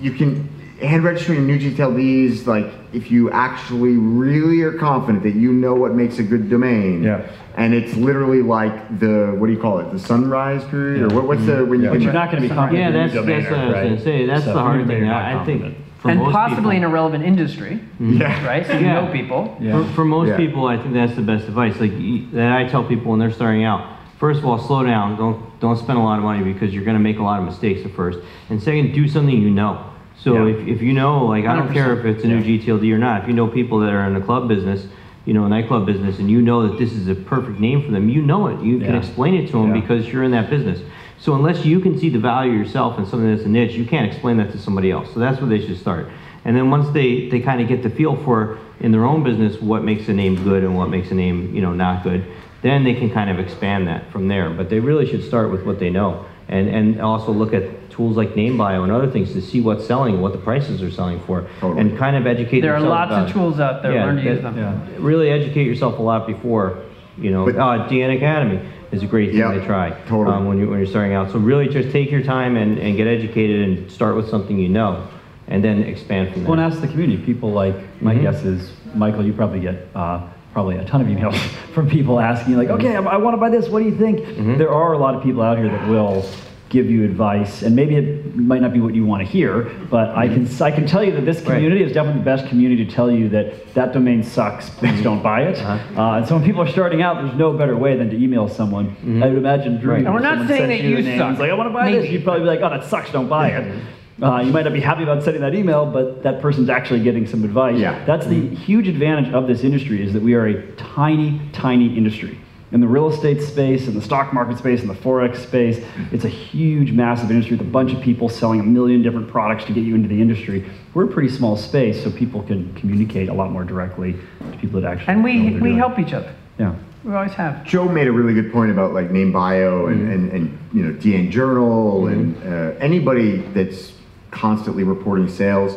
S4: you can, hand registering new GTLDs, like if you actually really are confident that you know what makes a good domain.
S8: Yeah.
S4: And it's literally like the, what do you call it, the sunrise period, or what, what's the, when you?
S9: But you're not going to be confident.
S7: Yeah, that's,
S9: your
S7: that's what I was
S9: right?
S7: gonna say. That's
S9: So
S7: the hard thing. I I think for
S3: and
S7: most
S3: possibly in a relevant industry, mm-hmm.
S4: Yeah.
S3: right? So you
S7: Yeah.
S3: know people.
S9: Yeah.
S7: For, for most
S4: Yeah.
S7: people, I think that's the best advice. Like that, I tell people when they're starting out. First of all, slow down. Don't don't spend a lot of money because you're going to make a lot of mistakes at first. And second, do something you know. So
S9: Yeah.
S7: if, if you know, like I don't care if it's a new GTLD or not. If you know people that are in the club business, you know, nightclub business, and you know that this is a perfect name for them, you know it. You can explain it to them
S9: Yeah.
S7: because you're in that business. So unless you can see the value yourself in something that's a niche, you can't explain that to somebody else. So that's where they should start. And then once they, they kind of get the feel for in their own business what makes a name good and what makes a name you know not good, then they can kind of expand that from there. But they really should start with what they know and and also look at tools like NameBio and other things to see what's selling what the prices are selling for,
S4: Totally.
S7: and kind of educate.
S3: There are lots
S7: about
S3: of tools out there.
S7: Yeah,
S3: Learn to
S7: that-
S3: use them.
S9: Yeah.
S7: Really educate yourself a lot before, you know.
S4: But-
S7: uh, DN Academy is a great thing
S4: Yeah,
S7: to try
S4: totally.
S7: um, when you when you're starting out. So really, just take your time and, and get educated and start with something you know, and then expand from there.
S9: Well, and ask the community. People like, my
S7: Mhm.
S9: guess is, Michael, you probably get uh, probably a ton of emails from people asking, like, okay, I, I want to buy this. What do you think? There are a lot of people out here that will give you advice, and maybe it might not be what you want to hear, but I can I can tell you that this community is definitely the best community to tell you that that domain sucks. Please don't buy it. uh and so when people are starting out, there's no better way than to email someone. I would imagine Drew.
S7: Right.
S3: And we're not saying that you
S9: name,
S3: suck.
S9: like, I want to buy this. You'd probably be like, oh, that sucks. Don't buy it. Uh, you might not be happy about sending that email, but that person's actually getting some advice.
S4: Yeah.
S9: That's the huge advantage of this industry is that we are a tiny, tiny industry. In the real estate space, in the stock market space, in the forex space, it's a huge, massive industry with a bunch of people selling a million different products to get you into the industry. We're a pretty small space, so people can communicate a lot more directly to people that actually.
S3: And
S9: know what
S3: we we
S9: doing.
S3: help each other.
S9: Yeah.
S3: We always have.
S4: Joe made a really good point about like NameBio and,
S9: Mm-hmm.
S4: and, and you know DN Journal and uh, anybody that's constantly reporting sales.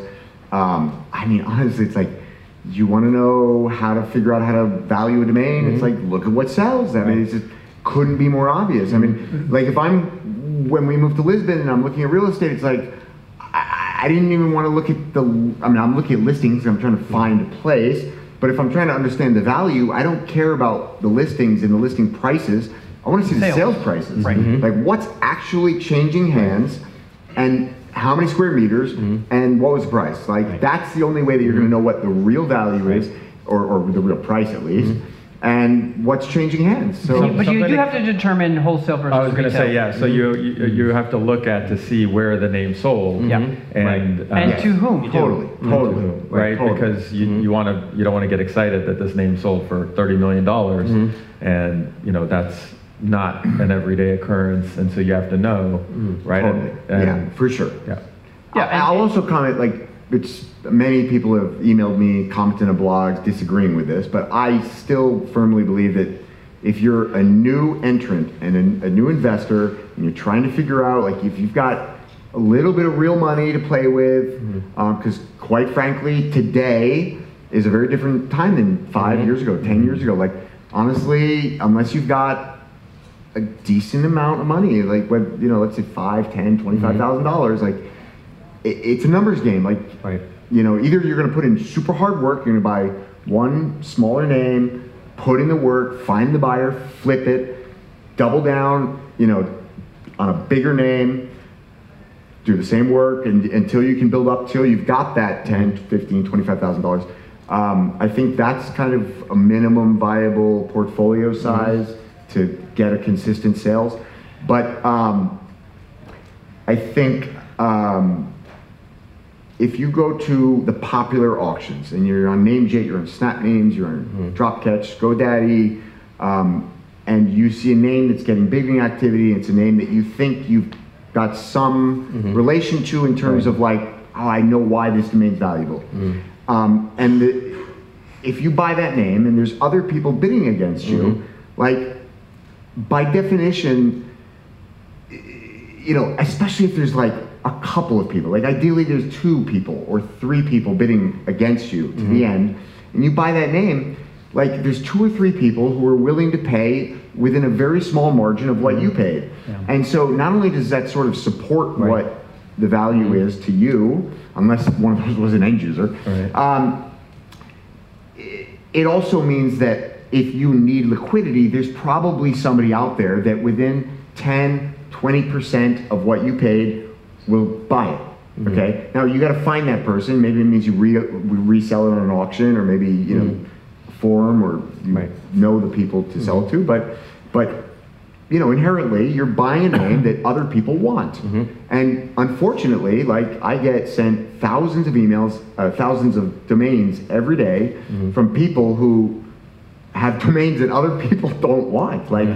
S4: Um, I mean, honestly, it's like you want to know how to figure out how to value a domain. It's
S9: Mm-hmm.
S4: like look at what sells. I mean, it just couldn't be more obvious. I mean,
S9: Mm-hmm.
S4: like if I'm when we moved to Lisbon and I'm looking at real estate, it's like I, I didn't even want to look at the. I mean, I'm looking at listings. I'm trying to find a place. But if I'm trying to understand the value, I don't care about the listings and the listing prices. I want to see the
S3: Sales.
S4: sales prices.
S3: Right.
S4: Like what's actually changing hands, and how many square meters, mm-hmm. and what was the price. Like that's the only way that you're going to mm-hmm. know what the real value is, or, or the real price at least. Mm-hmm. and what's changing hands. So,
S3: But you do have to determine wholesale versus
S8: I was going to say,
S3: retail.
S8: yeah, so you, you you have to look at to see where the name sold.
S3: Yeah.
S8: And. uh,
S3: And to whom?
S4: totally, totally,
S8: Right,
S4: totally.
S8: because you, you want to, you don't want to get excited that this name sold for $30 million. And, you know, that's not an everyday occurrence, and so you have to know, mm. right?
S4: Totally.
S8: And-
S4: yeah, for sure.
S8: Yeah.
S3: Yeah,
S4: I- I'll also comment, like, it's, many people have emailed me, commented on blogs, disagreeing with this, but I still firmly believe that if you're a new entrant and a, a new investor, and you're trying to figure out, like, if you've got a little bit of real money to play with, mm-hmm. um, because quite frankly, today is a very different time than 5 mm-hmm. years ago, 10 mm-hmm. years ago. Like, honestly, unless you've got a decent amount of money, like what you know, let's say five, ten, mm-hmm. twenty-five thousand dollars, like it, it's a numbers game. Like
S7: Right.
S4: you know, either you're gonna put in super hard work, you're gonna buy one smaller name, put in the work, find the buyer, flip it, double down, you know, on a bigger name, do the same work and, until you can build up till you've got that mm-hmm. 10 15 25000 dollars um, i think that's kind of a minimum viable portfolio size mm-hmm. To get a consistent sales. But um, i think um, if you go to the popular auctions and you're on NameJet, you're on SnapNames, you're on Dropcatch, GoDaddy, um, and you see a name that's getting bidding activity, it's a name that you think you've got some relation to in terms of like, oh, I know why this domain's valuable. Um, and the, if you buy that name and there's other people bidding against you, like by definition, you know, especially if there's like a couple of people, like ideally there's two people or three people bidding against you to the mm-hmm. end, and you buy that name, like there's two or three people who are willing to pay within a very small margin of what you mm-hmm. paid. And so not only does that sort of support what the value mm-hmm. is to you, unless one of those was an end user,
S8: Right.
S4: um, it also means that if you need liquidity, there's probably somebody out there that within 10, 20% of what you paid will buy it.
S7: Mm-hmm.
S4: Okay. Now you got to find that person. Maybe it means you re- resell it on an auction, or maybe you know, forum, or you
S7: Mm-hmm. Right.
S4: know the people to sell it to. But, but you know, inherently, you're buying a name that other people want.
S7: Mm-hmm.
S4: And unfortunately, like I get sent thousands of emails, uh, thousands of domains every day
S7: Mm-hmm.
S4: from people who have domains that other people don't want. Like,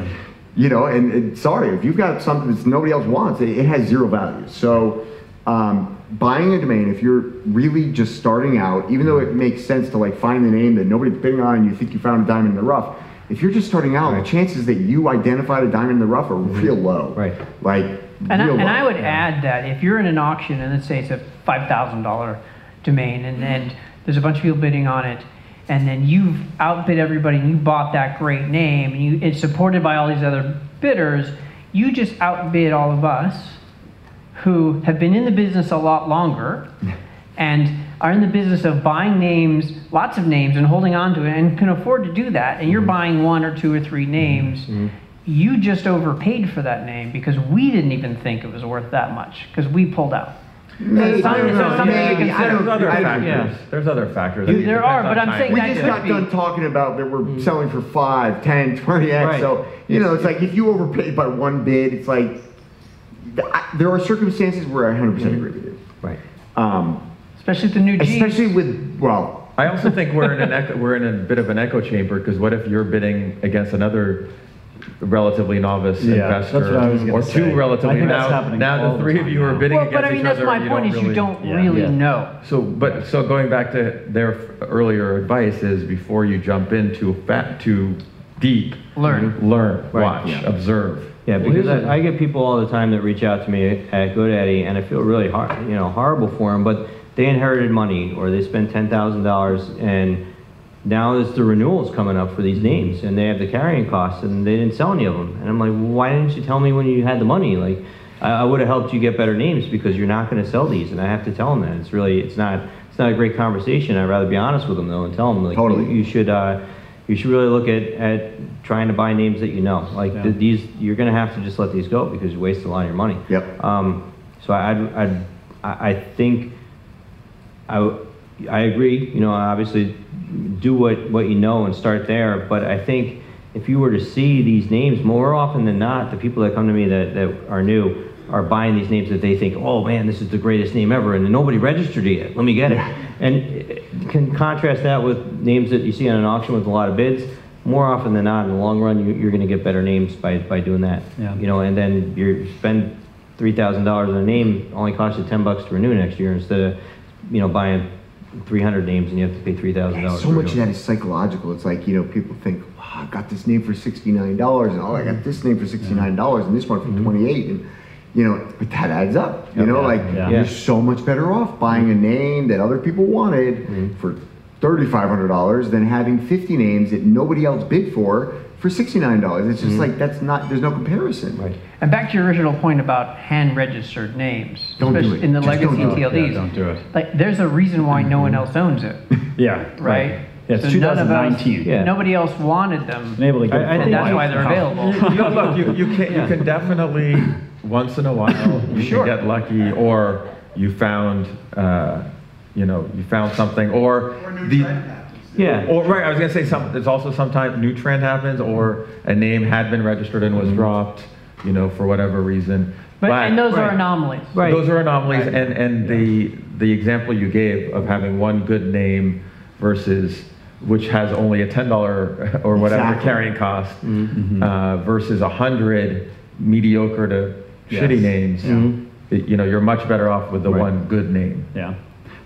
S4: you know, and, and sorry, if you've got something that nobody else wants, it, it has zero value. So, um, buying a domain, if you're really just starting out, even though it mm-hmm. makes sense to like find the name that nobody's bidding on and you think you found a diamond in the rough, if you're just starting out, the chances that you identified a diamond in the rough are mm-hmm. real low.
S7: Right.
S4: Like,
S3: And I,
S4: real
S3: and. I would add that if you're in an auction and let's say it's a five thousand dollar domain and, mm-hmm. and there's a bunch of people bidding on it, and then you've outbid everybody and you bought that great name and you it's supported by all these other bidders, you just outbid all of us who have been in the business a lot longer and are in the business of buying names, lots of names, and holding on to it and can afford to do that, and you're mm-hmm. buying one or two or three names, mm-hmm. Mm-hmm. you just overpaid for that name because we didn't even think it was worth that much because we pulled out.
S4: Maybe,
S3: So it's
S4: no,
S3: something to
S4: maybe, I
S3: consider.
S4: don't-
S8: There's other
S4: I
S8: factors.
S3: yeah.
S8: There's other factors.
S3: You-
S8: I mean,
S3: there are, but I'm saying
S4: we
S3: that
S4: just got
S3: be.
S4: done talking about that we're selling for 5 10 20x
S7: Right.
S4: so you know it's like if you overpay by one bid it's like there are circumstances where i 100% agree with you
S7: Right.
S4: um,
S3: Especially with the new G's.
S4: especially with well
S8: I also think we're in an echo, we're in a bit of an echo chamber because what if you're bidding against another relatively novice
S9: Yeah, that's
S8: investor
S9: what I was gonna
S8: or
S9: say.
S8: two relatively
S9: I think that's
S8: now
S9: happening
S8: now
S9: all
S8: the
S9: the
S8: three of
S9: time
S8: you are
S9: now.
S8: bidding
S3: well,
S8: against
S3: but I mean
S8: each
S3: that's
S8: other
S3: my
S8: and you
S3: point.
S8: don't
S3: Is
S8: really,
S3: you don't
S9: Yeah.
S3: really
S7: Yeah.
S3: know.
S8: So, but so going back to their f- earlier advice is before you jump in into fat too deep,
S3: Learn.
S8: learn,
S7: Right.
S8: watch,
S7: Yeah.
S8: observe.
S7: Yeah,
S9: Well,
S7: because
S9: here's a-
S7: I, I get people all the time that reach out to me at GoDaddy, and I feel really hard, you know, horrible for them. But they inherited money, or they spent ten thousand dollars, and now there's the renewals coming up for these names, and they have the carrying costs, and they didn't sell any of them. And I'm like, well, why didn't you tell me when you had the money? Like, I, I would have helped you get better names because you're not going to sell these, and I have to tell them that. It's really, it's not, it's not a great conversation. I'd rather be honest with them though, and tell them like,
S4: Totally.
S7: you, you should. Uh, you should really look at, at trying to buy names that you know. Like
S9: Yeah.
S7: th- these, you're going to have to just let these go because you waste a lot of your money.
S4: Yep.
S7: Um, so i i i think I I think I, w- I agree, you know, obviously, do what, what you know and start there, but I think if you were to see these names, more often than not, the people that come to me that, that are new are buying these names that they think, oh man, this is the greatest name ever, and nobody registered it yet, let me get it. And can contrast that with names that you see on an auction with a lot of bids, more often than not, in the long run, you, you're gonna get better names by, by doing that.
S9: Yeah.
S7: You know, and then you spend three thousand dollars on a name, only costs you ten bucks to renew next year instead of, you know, buying three hundred names and you have to pay three thousand dollars.
S4: So much of that is psychological. It's like, you know, people think, wow, I got this name for $69 and oh, I got this name for $69 and this one for mm-hmm. 28 and you know, but that adds up. You know,
S9: Yeah,
S4: like
S9: yeah.
S4: you're so much better off buying a name that other people wanted mm-hmm. for $3,500 than having 50 names that nobody else bid for for $69. It's just like, that's not, there's no comparison.
S7: Right.
S3: And back to your original point about hand-registered names,
S4: Don't do
S3: especially
S4: it.
S3: in the
S4: Just don't
S3: legacy
S4: do it.
S3: TLDs.
S9: Yeah, don't do it.
S3: Like, there's a reason why no one else owns it,
S9: Yeah.
S3: right?
S9: Yeah, it's
S3: So none of us-
S9: 2019.
S7: Yeah.
S3: Nobody else wanted them,
S9: Been able to get
S7: I- I
S9: it for
S3: and
S9: a
S3: that's why they're available.
S8: You know, look, you, you can, you can definitely, once in a while, you
S3: Sure.
S8: can get lucky, or you found, uh, you know, you found something, or the.
S7: Yeah.
S8: Or, right, I was gonna say some, there's also sometimes new trend happens, or a name had been registered and was mm-hmm. dropped, you know, for whatever reason.
S3: But, and those are anomalies.
S7: Right.
S8: Those are anomalies, and, and the, the example you gave of having one good name versus, which has only a ten dollar or whatever
S4: Exactly.
S8: carrying cost, mm-hmm. Mm-hmm. uh, versus a hundred mediocre to shitty
S9: Yes.
S8: names, it- you know, you're much better off with the
S7: Right.
S8: one good name.
S9: Yeah.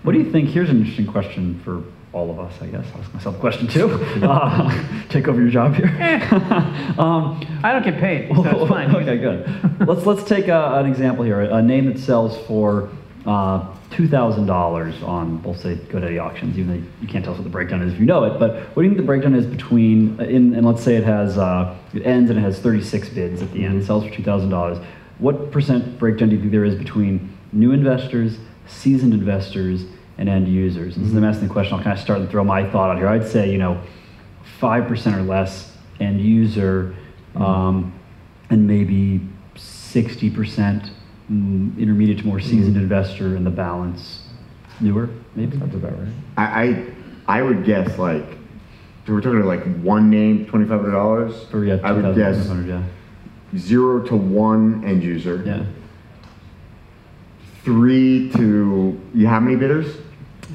S9: What do you think? Here's an interesting question for all of us, I guess. I'll ask myself a question too. Uh, take over your job here. um,
S3: I don't get paid, so it's fine.
S9: okay, good. let's let's take a, an example here. A name that sells for uh, two thousand dollars on, we'll say, GoDaddy auctions. Even though you can't tell us what the breakdown is if you know it, but what do you think the breakdown is between? In, and let's say it has uh, it ends and it has thirty six bids at the end. It sells for two thousand dollars. What percent breakdown do you think there is between new investors, seasoned investors, and end users? And since I'm asking the question, I'll kind of start and throw my thought out here. I'd say, you know, five percent or less end user, um, and maybe sixty percent intermediate to more seasoned investor, and the balance newer, maybe.
S8: Sounds about right.
S4: I, I, I would guess like, so we're talking like one name, $2,500?
S9: Or yeah,
S4: I would guess
S9: 2,500, yeah.
S4: zero to one end user.
S9: Yeah.
S4: Three to, you how many bidders?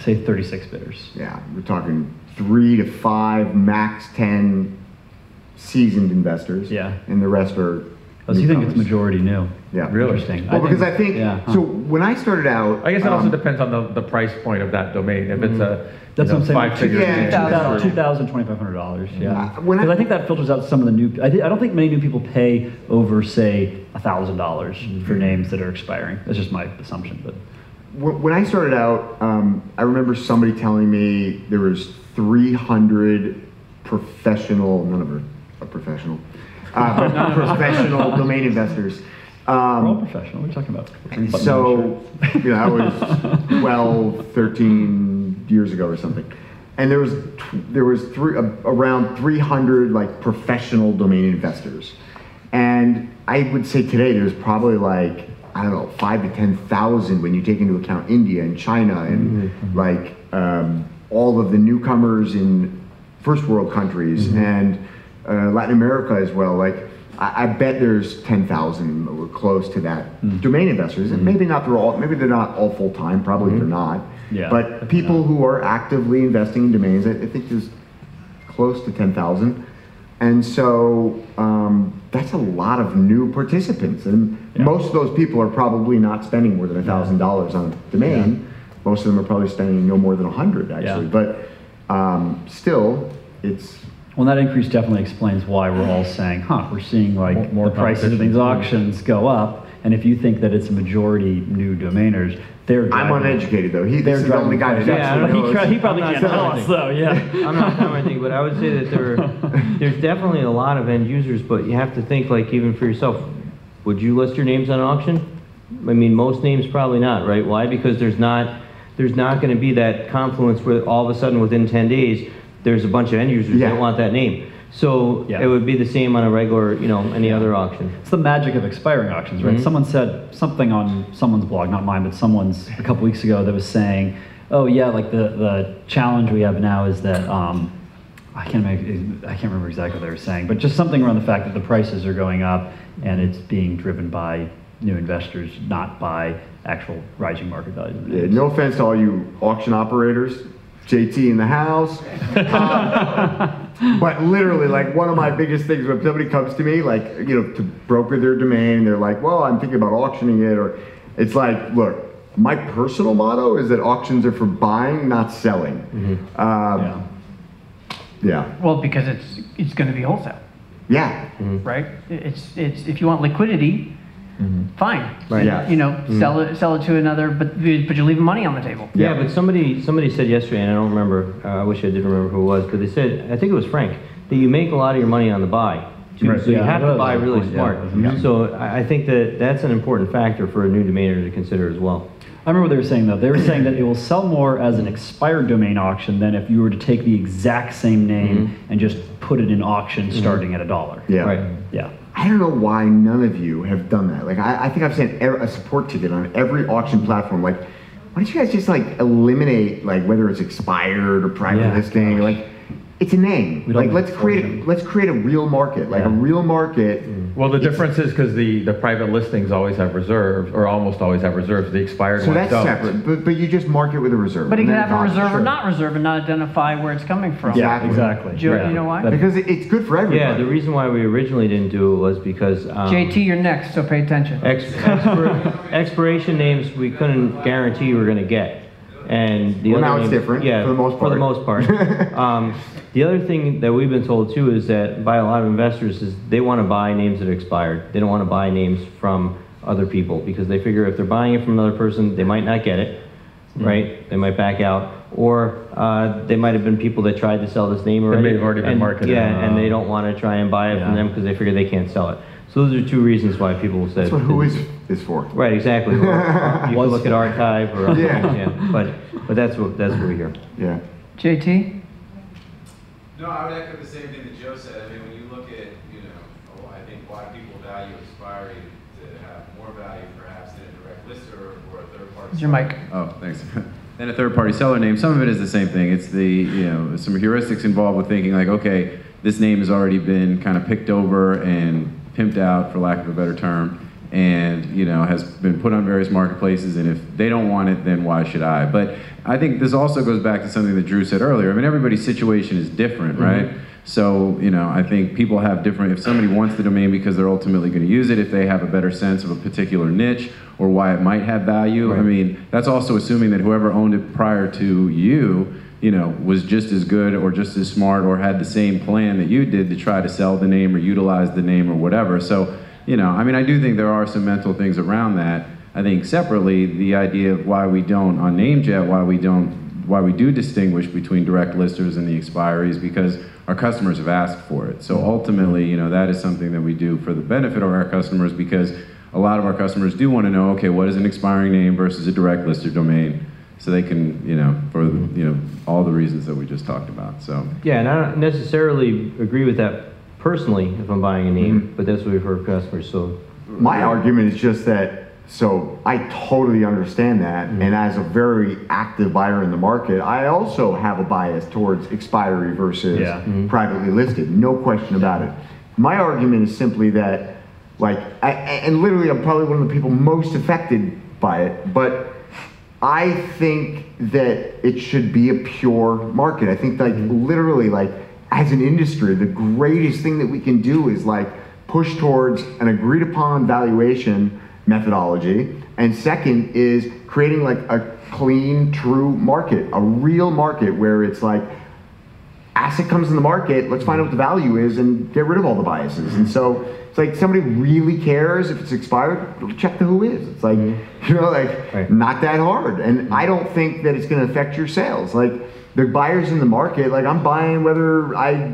S9: Say thirty-six bidders.
S4: Yeah, we're talking three to five, max 10 seasoned investors.
S9: Yeah.
S4: And the rest are.
S9: Oh, so you think it's majority new?
S4: Yeah.
S8: Really?
S9: Interesting.
S4: Well, because I think,
S9: yeah, huh.
S4: so when I started out.
S8: I guess it also
S4: um,
S8: depends on the, the price point of that domain. If it's a, you
S9: That's
S8: know,
S9: what I'm saying.
S8: five figure
S4: Yeah,
S8: name.
S9: 2,000,
S4: True.
S9: 2,000, 2,500 dollars. Yeah.
S4: Uh, when I-
S9: Because I, think that filters out some of the new. I, thi- I don't think many new people pay over, say, thousand dollars
S4: Mm-hmm.
S9: for names that are expiring. That's just my assumption, but.
S4: When when I started out, um, I remember somebody telling me there was 300 professional, none of them are professional, uh, professional domain investors.
S9: We're all
S4: Um,
S9: professional. What are you talking about?
S4: and so, you know, that was 12, 13 years ago or something. And there was there was three, uh, around 300 like professional domain investors. And I would say today there's probably like I don't know five to ten thousand when you take into account India and China and mm-hmm. like um, all of the newcomers in first world countries mm-hmm. and uh, Latin America as well. Like I, I bet there's ten thousand or close to that mm. domain investors, and mm. maybe not they're all maybe they're not all full time. Probably mm-hmm. they're not.
S9: Yeah.
S4: But people who are actively investing in domains, I, I think there's close to 10,000. And so um, that's a lot of new participants. And most of those people are probably not spending more than $1,000 on a domain. Most of them are probably spending no more than 100 actually.
S9: Yeah.
S4: But um, still, it's
S9: Well, that increase definitely explains why we're all saying, huh, we're seeing like
S8: More- more
S9: the prices of these auctions go up. And if you think that it's a majority new domainers, they're
S4: I'm uneducated though. He, this is the only guy that
S7: Yeah,
S4: actually
S7: don't-
S9: He,
S4: knows.
S9: tra- he probably
S7: I'm
S9: can't tell us though, yeah.
S7: I'm not telling anything, but I would say that there, there's definitely a lot of end users, but you have to think like even for yourself, would you list your names on auction? I mean, most names probably not, right? Why? Because there's not, there's not gonna be that confluence where all of a sudden within ten days, there's a bunch of end users
S4: Yeah.
S7: that want that name. So
S9: Yeah.
S7: it would be the same on a regular, you know, any other auction.
S9: It's the magic of expiring auctions, right?
S7: Mhm.
S9: Someone said something on someone's blog, not mine, but someone's a couple weeks ago that was saying, oh yeah, like the, the challenge we have now is that um, I can't make, I can't remember exactly what they were saying, but just something around the fact that the prices are going up and it's being driven by new investors, not by actual rising market values.
S4: Yeah, no offense to all you auction operators, JT in the house. Um, but literally, like one of my biggest things when somebody comes to me, like you know, to broker their domain, they're like, "Well, I'm thinking about auctioning it," or it's like, "Look, my personal motto is that auctions are for buying, not selling."
S7: Mm-hmm.
S4: Um,
S9: Yeah.
S4: yeah,
S3: Well, because it's, it's gonna be wholesale,
S4: yeah,
S3: right? It's, it's, if you want liquidity, Mm-hmm. fine.
S7: Right.
S4: Yeah.
S3: You know, mm-hmm. sell it, sell it to another, but, but you're leaving money on the table.
S7: Yeah, but somebody somebody said yesterday, and I don't remember. Uh, I wish I did remember who it was, but they said I think it was Frank that you make a lot of your money on the buy. Too,
S9: Right.
S7: So you have to buy really
S9: point,
S7: smart.
S9: that was.
S7: So I, I think that that's an important factor for a new domainer to consider as well.
S9: I remember what they were saying though. They were saying that it will sell more as an expired domain auction than if you were to take the exact same name mm-hmm. and just put it in auction starting at a dollar.
S4: yeah.
S7: Right.
S9: Yeah.
S4: I don't know why none of you have done that. Like, I, I think I've sent a support ticket on every auction platform. Like, why don't you guys just like eliminate like whether it's expired or private
S9: Yeah.
S4: listing? Like, it's a name. Like, let's create a, let's create a real market. Like a real market.
S8: Well, the difference is because the, the private listings always have reserves, or almost always have reserves. The expired
S4: So
S8: ones
S4: that's
S8: don't.
S4: separate. But but you just market with a reserve.
S3: But he
S4: and
S3: could
S4: then
S3: have a reserve
S4: sure.
S3: or not reserve and not identify where it's coming from.
S4: Yeah.
S9: Exactly.
S3: Joe,
S9: Yeah.
S3: you know why?
S4: Because it's good for everybody.
S7: Yeah, the reason why we originally didn't do it was because um,
S3: JT, you're next, so pay attention.
S7: Ex- expir- expiration names we couldn't guarantee you were going to get, and the
S4: Well,
S7: other
S4: now it's
S7: names-
S4: different,
S7: Yeah,
S4: for the most part.
S7: For the
S4: part.
S7: most part. um, the other thing that we've been told too is that by a lot of investors is they want to buy names that are expired. They don't want to buy names from other people because they figure if they're buying it from another person, they might not get it,
S4: Hmm.
S7: right? They might back out, or uh, they might have been people that tried to sell this name already.
S8: They may have already been
S7: and-
S8: marketed.
S7: Yeah, and they don't want to try and buy it from them because they figure they can't sell it. So those are two reasons why people said.
S4: That's what WHOIS is for.
S7: Right, exactly. Or, or you can look at archive or other
S4: Yeah.
S7: things, yeah. But but that's what that's what we hear.
S4: Yeah.
S3: JT?
S10: No, I would echo the same thing that Joe said. I mean, when you look at, you know, oh, I think why people value expiry to have more value perhaps than a direct lister or a third party.
S3: Is your mic?
S10: Oh, thanks. Then a third-party seller name. Some of it is the same thing. It's the you know some heuristics involved with thinking like, okay, this name has already been kind of picked over and pimped out, for lack of a better term, and you know has been put on various marketplaces. And if they don't want it, then why should I? But I think this also goes back to something that Drew said earlier. I mean, everybody's situation is different, mm-hmm. right? So, you know, I think people have different, if somebody wants the domain because they're ultimately going to use it, if they have a better sense of a particular niche or why it might have value, I mean, that's also assuming that whoever owned it prior to you, you know, was just as good or just as smart or had the same plan that you did to try to sell the name or utilize the name or whatever. So, you know, I mean, I do think there are some mental things around that. I think separately, the idea of why we don't, on NameJet, why we don't why we do distinguish between direct listers and the expiries because our customers have asked for it. So ultimately, you know, that is something that we do for the benefit of our customers because a lot of our customers do want to know, okay, what is an expiring name versus a direct lister domain? So they can, you know, for you know all the reasons that we just talked about. So
S7: Yeah, and I don't necessarily agree with that personally if I'm buying a name, mm-hmm. but that's what we've heard from customers. So
S4: My argument is just that, so I totally understand that, mm-hmm. and as a very active buyer in the market, I also have a bias towards expiry versus
S9: Yeah. Mm-hmm.
S4: privately listed, no question about it. My argument is simply that, like, I, and literally I'm probably one of the people most affected by it, but I think that it should be a pure market. I think like literally like as an industry, the greatest thing that we can do is like push towards an agreed upon valuation methodology. And second is creating like a clean, true market, a real market where it's like asset comes in the market, let's find out what the value is and get rid of all the biases. And so it's like somebody really cares if it's expired, check the WHOIS. It's like, mm-hmm. you know, like
S7: Right.
S4: not that hard. And I don't think that it's going to affect your sales. Like the buyers in the market, like I'm buying whether I,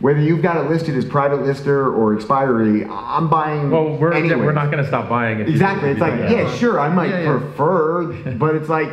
S4: whether you've got it listed as private lister or expiry, I'm buying.
S8: Well, we're,
S4: anyway.
S8: we're not going to stop buying. If you-
S4: Exactly.
S8: if
S4: It's like,
S8: don't.
S4: yeah, sure, I might
S10: Yeah, yeah.
S4: prefer, but it's like,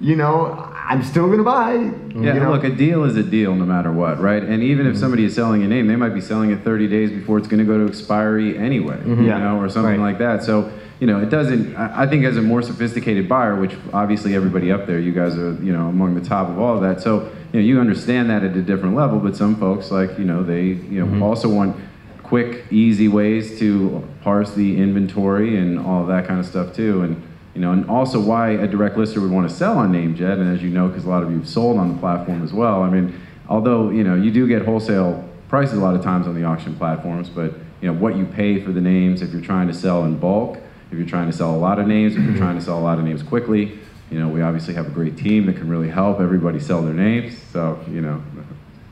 S4: you know, I'm still going to buy.
S10: Yeah,
S4: you know?
S10: look, a deal is a deal no matter what, right? And even if mm-hmm. somebody is selling a name, they might be selling it 30 days before it's going to go to expiry anyway, mm-hmm. you
S4: Yeah.
S10: know, or something like that. So, you know, it doesn't, I think as a more sophisticated buyer, which obviously everybody up there, you guys are, you know, among the top of all of that. So, you know, you understand that at a different level, but some folks, like, you know, they, you know, mm-hmm. also want quick, easy ways to parse the inventory and all that kind of stuff too. And, you know, and also why a direct lister would want to sell on NameJet, and as you know, because a lot of you have sold on the platform as well. I mean, although you know you do get wholesale prices a lot of times on the auction platforms, but you know what you pay for the names if you're trying to sell in bulk, if you're trying to sell a lot of names, if you're trying to sell a lot of names quickly. You know, we obviously have a great team that can really help everybody sell their names. So you know,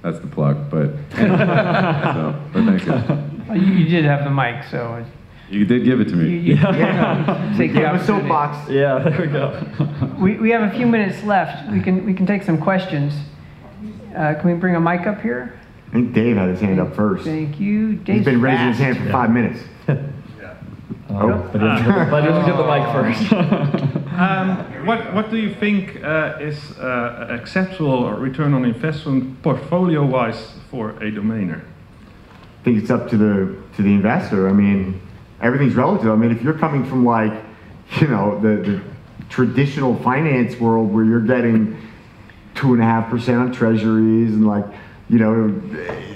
S10: that's the plug. But so, but thank you.
S3: You, you did have the mic, so
S10: You did give it to
S3: you,
S10: me.
S3: yeah. take the
S4: Give a
S3: opportunity.
S4: soapbox.
S9: Yeah, there we go.
S3: We, we have a few minutes left. We can we can take some questions. Uh, can we bring a mic up here?
S4: I think Dave had his hand up first.
S3: Thank you.
S4: He's
S3: He's
S4: been raising his hand for five minutes.
S9: Oh, but didn't get the- but get the mic first.
S11: Um, what, what do you think uh, is uh, acceptable return on investment portfolio-wise for a domainer?
S4: I think it's up to the to the investor. I mean, everything's relative. I mean, if you're coming from like, you know, the, the traditional finance world where you're getting two and a half percent on treasuries and like, you know,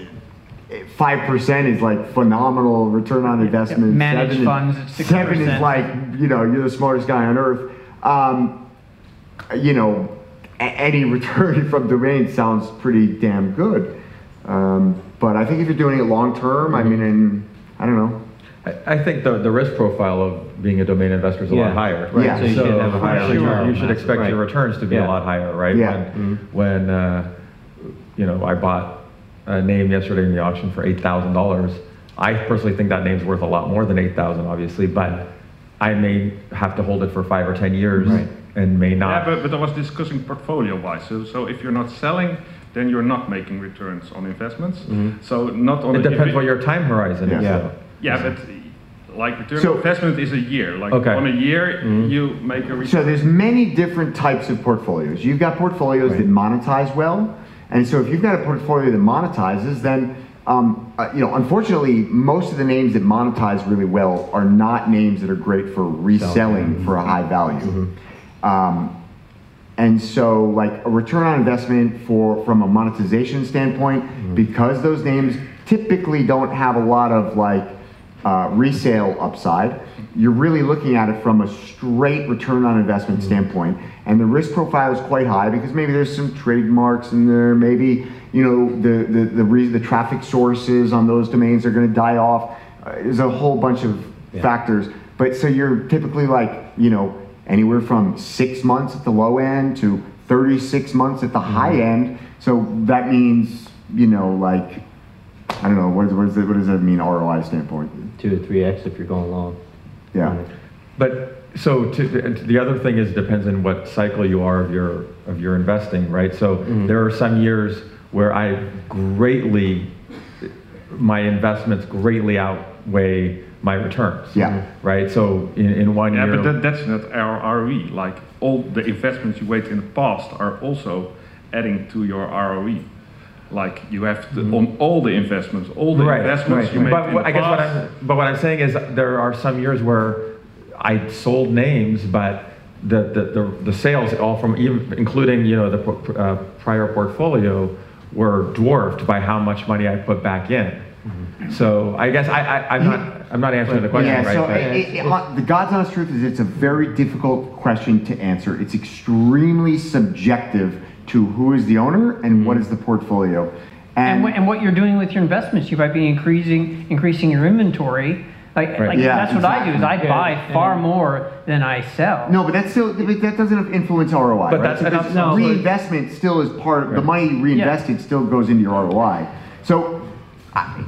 S4: five percent is like phenomenal return on investment.
S3: Managed
S4: Seven is-
S3: funds at 6%.
S4: Seven is like, you know, you're the smartest guy on earth. Um, you know, a- any return from domain sounds pretty damn good. Um, but I think if you're doing it long term, I mean, and I don't know.
S8: I, I think the, the risk profile of being a domain investor is a
S7: Yeah.
S8: lot higher.
S7: Right,
S4: Yeah.
S7: so you should have a
S8: you
S7: higher
S8: should-
S7: return.
S8: You should expect
S7: Right.
S8: your returns to be
S7: Yeah.
S8: a lot higher, right?
S4: Yeah.
S8: When, when uh, you know, I bought a name yesterday in the auction for eight thousand dollars. I personally think that name's worth a lot more than eight thousand, obviously, but I may have to hold it for five or ten years
S7: Right.
S8: and may
S11: Yeah,
S8: not.
S11: but, but I was discussing portfolio-wise. So, so if you're not selling, then you're not making returns on investments. Mm-hmm. So not on
S8: it depends
S11: if
S8: what your time horizon is.
S4: Yeah.
S8: though.
S11: Yeah, but like return
S4: So-
S11: on investment is a year. Like
S8: Okay.
S11: on a year, mm-hmm. you make a return.
S4: So there's many different types of portfolios. You've got portfolios that monetize well, and so if you've got a portfolio that monetizes, then um, uh, you know, unfortunately, most of the names that monetize really well are not names that are great for reselling for a high value. Um, and so, like a return on investment for from a monetization standpoint, because those names typically don't have a lot of like uh, resale upside, you're really looking at it from a straight return on investment standpoint. And the risk profile is quite high because maybe there's some trademarks in there, maybe you know the the the, the traffic sources on those domains are going to die off. Uh, there's a whole bunch of factors, but so you're typically like you know anywhere from six months at the low end to 36 months at the high end. So that means, you know, like, I don't know, what, is, what, is it, what does that mean, ROI standpoint?
S7: Two to three X if you're going long.
S4: Yeah.
S8: But so to, and the other thing is it depends on what cycle you are of your of your investing, right? So
S4: Mm-hmm.
S8: there are some years where I greatly my investments greatly outweigh my returns.
S4: Yeah.
S8: Right. So in, in one
S11: yeah,
S8: year.
S11: Yeah, but that, that's not our ROE. Like all the investments you made in the past are also adding to your ROE. Like you have to, on all the investments, all the investments you made
S8: but
S11: in
S8: what-
S11: the
S8: I guess what. I'm, but what I'm saying is there are some years where I sold names, but the, the, the, the sales, all from even including you know the po- uh, prior portfolio, were dwarfed by how much money I put back in. So I guess I, I I'm not I'm not answering the question
S4: yeah,
S8: right.
S4: so
S8: but-
S4: it, it, uh, the God's honest truth is it's a very difficult question to answer. It's extremely subjective to who is the owner and what is the portfolio.
S3: And, what, and what you're doing with your investments, you might be increasing increasing your inventory. Like,
S8: Right.
S3: like
S4: Yeah,
S3: that's what I do. Is I
S4: exactly.
S3: buy far more than I sell.
S4: No, but that's still but that doesn't influence ROI.
S8: But
S4: right?
S8: that's- and
S4: Because
S8: that's- no, but-
S4: reinvestment still is part. of The money reinvested still goes into your ROI. So. I,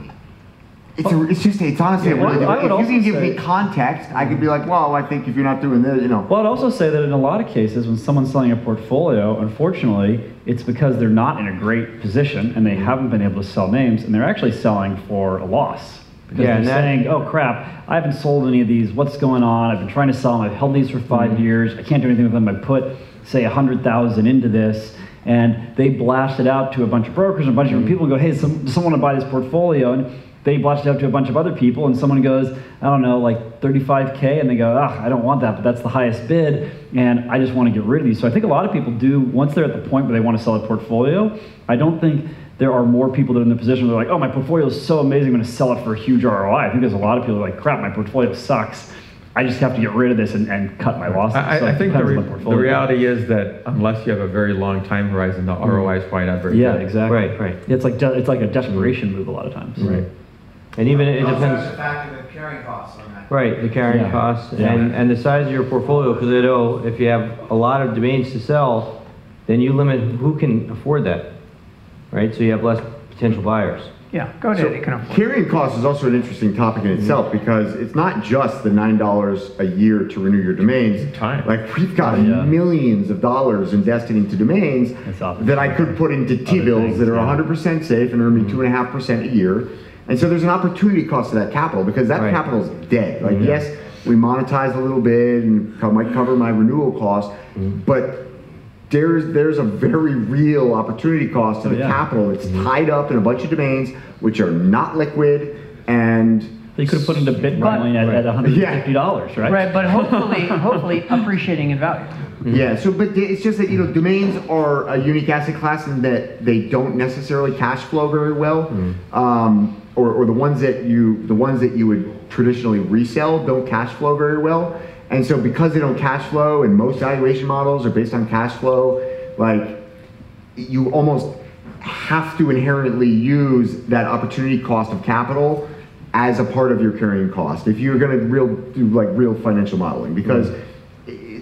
S4: it's, a, it's just it's honestly a really
S9: well, I
S4: if you can
S9: also
S4: give me context I could be like well I think if you're not doing this you know
S9: Well, I'd also say that in a lot of cases, when someone's selling a portfolio, unfortunately, it's because they're not in a great position and they haven't been able to sell names, and they're actually selling for a loss because
S7: Yeah, and
S9: they're saying, "Oh crap, I haven't sold any of these. What's going on? I've been trying to sell them. I've held these for 5
S7: Mm-hmm.
S9: years. I can't do anything with them. I put say a hundred thousand into this." And they blast it out to a bunch of brokers and a bunch of
S7: Mm-hmm.
S9: different people go, hey, some, does someone want to buy this portfolio? And they blast it out to a bunch of other people and someone goes, I don't know, like 35K. And they go, ah, I don't want that, but that's the highest bid. And I just want to get rid of these. So I think a lot of people do, once they're at the point where they want to sell a portfolio, I don't think there are more people that are in the position where they're like, oh, my portfolio is so amazing, I'm going to sell it for a huge ROI. I think there's a lot of people who are like, crap, my portfolio sucks. I just have to get rid of this and, and cut my losses.
S8: I,
S9: So
S8: I think the, re-
S9: on
S8: the reality is that unless you have a very long time horizon, the ROI is probably not very
S9: Yeah,
S8: good.
S9: exactly.
S7: Right, right.
S9: It's like de- it's like a desperation move a lot of times.
S7: Right. And even it
S12: Also,
S7: depends.
S12: the factor of the carrying costs on that.
S7: Right, the carrying
S9: Yeah.
S7: costs
S9: Yeah.
S7: and, and the size of your portfolio, because I know if you have a lot of domains to sell, then you limit who can afford that, right? So you have less potential buyers.
S3: Yeah, go
S4: So
S3: ahead, you can afford.
S4: carrying cost is also an interesting topic in mm-hmm. itself because it's not just the nine dollars a year to renew your domains.
S8: Time.
S4: Like we've got
S9: yeah.
S4: millions of dollars invested into domains that I could put into T-bills that are
S9: yeah.
S4: 100% safe and earn me mm-hmm. two and a half percent a year. And so there's an opportunity cost to that capital because that
S7: Right.
S4: capital is dead. Like mm-hmm. yes, we monetize a little bit and might cover my renewal cost, but there's there's a very real opportunity cost to the oh,
S9: yeah.
S4: capital. It's mm-hmm. tied up in a bunch of domains which are not liquid and
S9: They could have put into Bitcoin at, at $150, right?
S3: Right, but hopefully, hopefully appreciating in value. Mm-hmm.
S4: Yeah, so but it's just that you know domains are a unique asset class in that they don't necessarily cash flow very well, mm-hmm. um, or, or the ones that you the ones that you would traditionally resell don't cash flow very well, and so because they don't cash flow and most valuation models are based on cash flow, like you almost have to inherently use that opportunity cost of capital as a part of your carrying cost if you're going to real do like real financial modeling because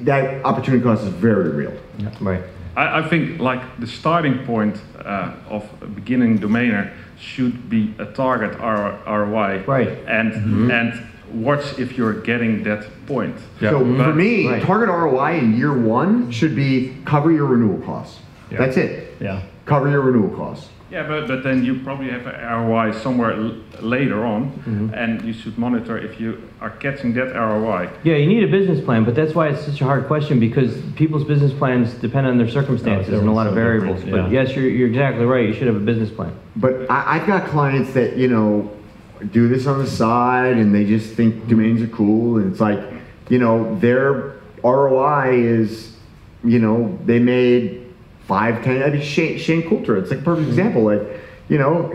S4: that opportunity cost is very real.
S7: Right.
S11: I, I think like the starting point uh, of a beginning domainer should be a target R- ROI.
S7: Right.
S11: And and watch if you're getting that point.
S8: Yeah.
S4: So for me,
S7: Right.
S4: target ROI in year one should be cover your renewal costs.
S11: Yeah.
S4: That's it.
S9: Yeah.
S4: Cover your renewal costs.
S11: Yeah, but, but then you probably have a ROI somewhere l- later on,
S7: Mm-hmm.
S11: and you should monitor if you are catching that ROI.
S7: Yeah, you need a business plan, but that's why it's such a hard question because people's business plans depend on their circumstances and a lot of variables.
S9: different,
S7: But yes, you're, you're exactly right. You should have a business plan.
S4: But I, I've got clients that, you know, do this on the side and they just think domains are cool. And it's like, you know, their ROI is, you know, they made five, ten, I mean, Shane, Shane Cultra, it's like a perfect example. Like, you know,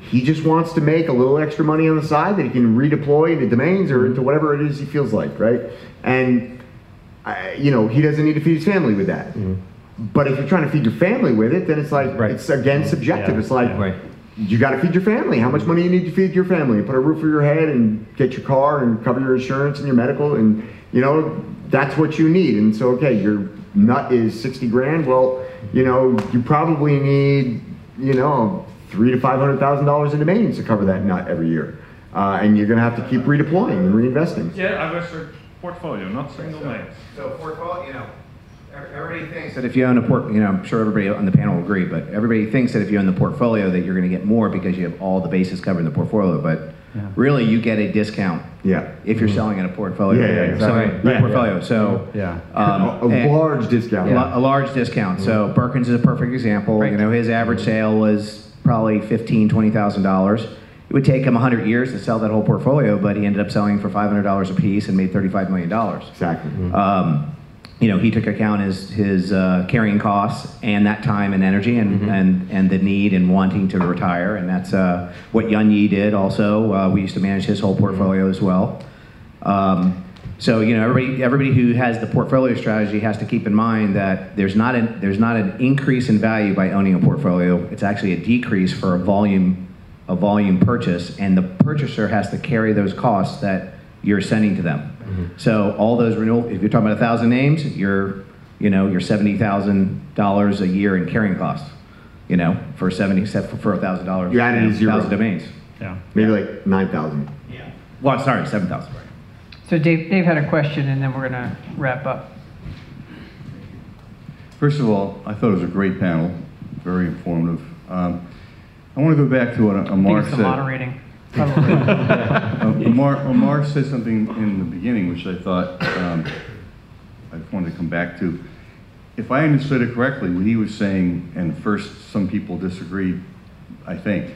S4: he just wants to make a little extra money on the side that he can redeploy into domains or into whatever it is he feels like, right? And, I, you know, he doesn't need to feed his family with that. Mm-hmm. But if you're trying to feed your family with it, then it's like,
S9: Right.
S4: it's again subjective.
S9: Yeah,
S4: It's like,
S7: Right.
S4: You got to feed your family. How much money you need to feed your family? Put a roof over your head and get your car and cover your insurance and your medical, and you know that's what you need. And so, okay, your nut is sixty grand. Well, you know you probably need you know three to five hundred thousand dollars in domains to cover that nut every year, uh, and you're going to have to keep redeploying and reinvesting.
S11: Yeah, I was a portfolio, not single names.
S12: So portfolio, you know, ev- everybody thinks that if you own a port, you know, I'm sure everybody on the panel will agree, but everybody thinks that if you own the portfolio that you're going to get more because you have all the bases covered in the portfolio, but really you get a discount
S4: Yeah,
S12: if you're selling in a portfolio.
S4: Yeah, yeah, exactly.
S12: selling a
S4: Yeah,
S12: portfolio. So
S9: Yeah.
S12: um,
S4: a, a large discount.
S12: a a large discount. So Perkins is a perfect example. You know, his average sale was probably fifteen, twenty thousand dollars. It would take him hundred years to sell that whole portfolio, but he ended up selling for five hundred dollars a piece and made thirty-five million dollars.
S4: Exactly.
S12: Um, you know, he took account his his uh, carrying costs and that time and energy and, and, and the need and wanting to retire, and that's uh, what Yun Yi did. Also, uh, we used to manage his whole portfolio as well. Um, so you know, everybody everybody who has the portfolio strategy has to keep in mind that there's not an there's not an increase in value by owning a portfolio. It's actually a decrease for a volume a volume purchase, and the purchaser has to carry those costs that you're sending to them. So all those renewal, if you're talking about a thousand names, you're you know you're seventy thousand dollars a year in carrying costs. You know, for seventy for a thousand dollars.
S4: You're adding zero.
S12: thousand domains.
S9: Yeah.
S4: Maybe like nine thousand. Yeah.
S12: Well, sorry, seven thousand.
S3: So Dave, Dave had a question, and then we're gonna wrap up.
S13: First of all, I thought it was a great panel, very informative. Um, I want to go back to what uh,
S3: I think
S13: Mark
S3: it's the
S13: said.
S3: moderating.
S13: Uh, Omar, Omar said something in the beginning, which I thought, um, I wanted to come back to. If I understood it correctly, what he was saying, and first some people disagreed, I think.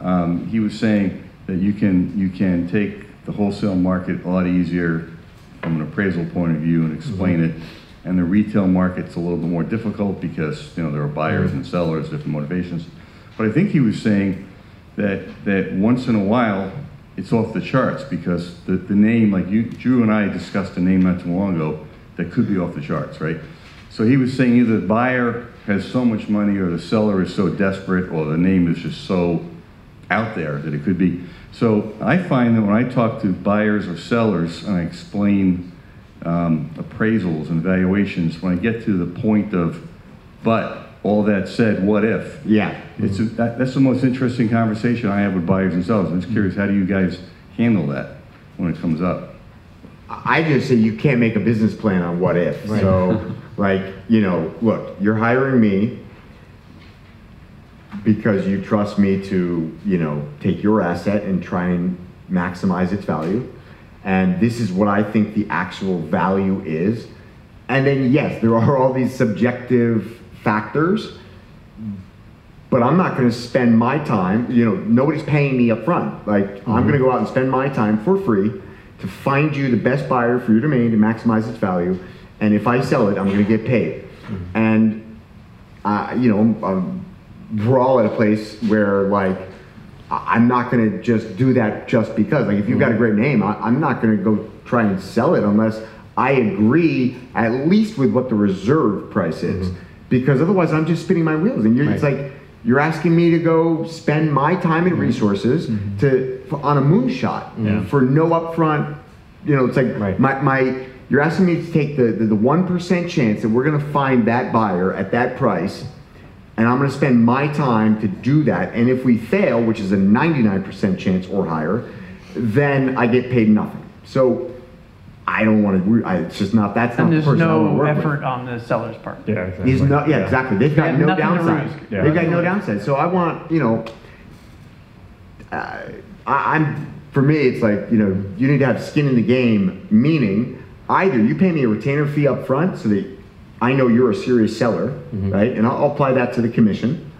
S13: Um, he was saying that you can, you can take the wholesale market a lot easier from an appraisal point of view and explain it. And the retail market's a little bit more difficult because, you know, there are buyers and sellers, different motivations. But I think he was saying that, that once in a while, it's off the charts because the, the name, like you, Drew and I discussed a name not too long ago that could be off the charts, right? So he was saying either the buyer has so much money or the seller is so desperate or the name is just so out there that it could be. So I find that when I talk to buyers or sellers and I explain um, appraisals and valuations, when I get to the point of, but all that said, what if?
S4: Yeah.
S13: It's a, that, that's the most interesting conversation I have with buyers and sellers. I'm just curious, how do you guys handle that when it comes up?
S4: I just say you can't make a business plan on what if.
S13: Right.
S4: So, like, you know, look, you're hiring me because you trust me to, you know, take your asset and try and maximize its value. And this is what I think the actual value is. And then, yes, there are all these subjective factors, but I'm not going to spend my time, you know, nobody's paying me up front. Like, I'm going to go out and spend my time for free to find you the best buyer for your domain to maximize its value. And if I sell it, I'm going to get paid. And, uh, you know, um, we're all at a place where, like, I'm not going to just do that just because. Like, if you've got a great name, I, I'm not going to go try and sell it unless I agree at least with what the reserve price is. Because otherwise, I'm just spinning my wheels. And you're, it's like, you're asking me to go spend my time and mm-hmm. resources mm-hmm. to for, on a moonshot
S9: Yeah.
S4: for no upfront. You know, it's like my, my you're asking me to take the the one percent chance that we're going to find that buyer at that price, and I'm going to spend my time to do that. And if we fail, which is a 99% chance or higher, then I get paid nothing. So I don't want to. I, it's just not. That's not
S3: And
S4: the
S3: there's
S4: person I want to
S3: no
S4: work with.
S3: effort on the seller's part.
S9: Yeah,
S4: He's not, yeah, exactly. They've got
S3: have
S4: no
S3: nothing to
S4: downside.
S9: Yeah.
S4: They've got no downside. So I want, you know, uh, I, I'm, for me, it's like, you know, you need to have skin in the game, meaning either you pay me a retainer fee up front so that I know you're a serious seller, right? And I'll, I'll apply that to the commission.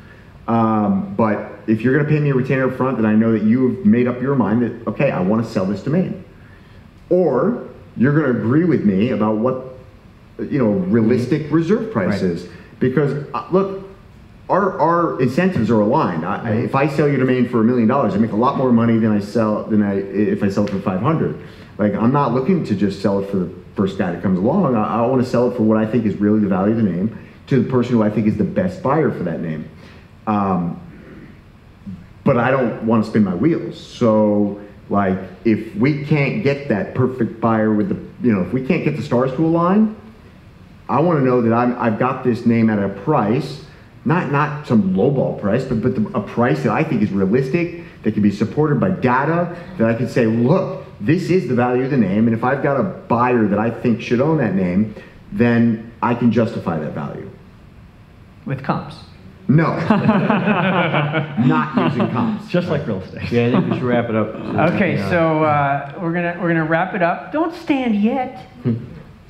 S4: Um, but if you're going to pay me a retainer up front, then I know that you've made up your mind that, okay, I want to sell this domain. Or you're going to agree with me about what you know realistic reserve price is. Because uh, look our, our incentives are aligned. I, I- if i sell your domain for a million dollars i make a lot more money than i sell than i if i sell it for 500 like i'm not looking to just sell it for the first guy that comes along. I, I want to sell it for what i think is really the value of the name to the person who i think is the best buyer for that name. Um, but I don't want to spin my wheels. So, like, if we can't get that perfect buyer with the, you know, if we can't get the stars to align, I want to know that I'm, I've got this name at a price, not not some lowball price, but but the, a price that I think is realistic, that can be supported by data, that I can say, look, this is the value of the name, and if I've got a buyer that I think should own that name, then I can justify that value.
S3: With comps.
S4: No, not using comps.
S9: Just like real estate.
S7: Yeah, I think we should wrap it up.
S3: Okay, so uh, we're gonna we're gonna wrap it up. Don't stand yet.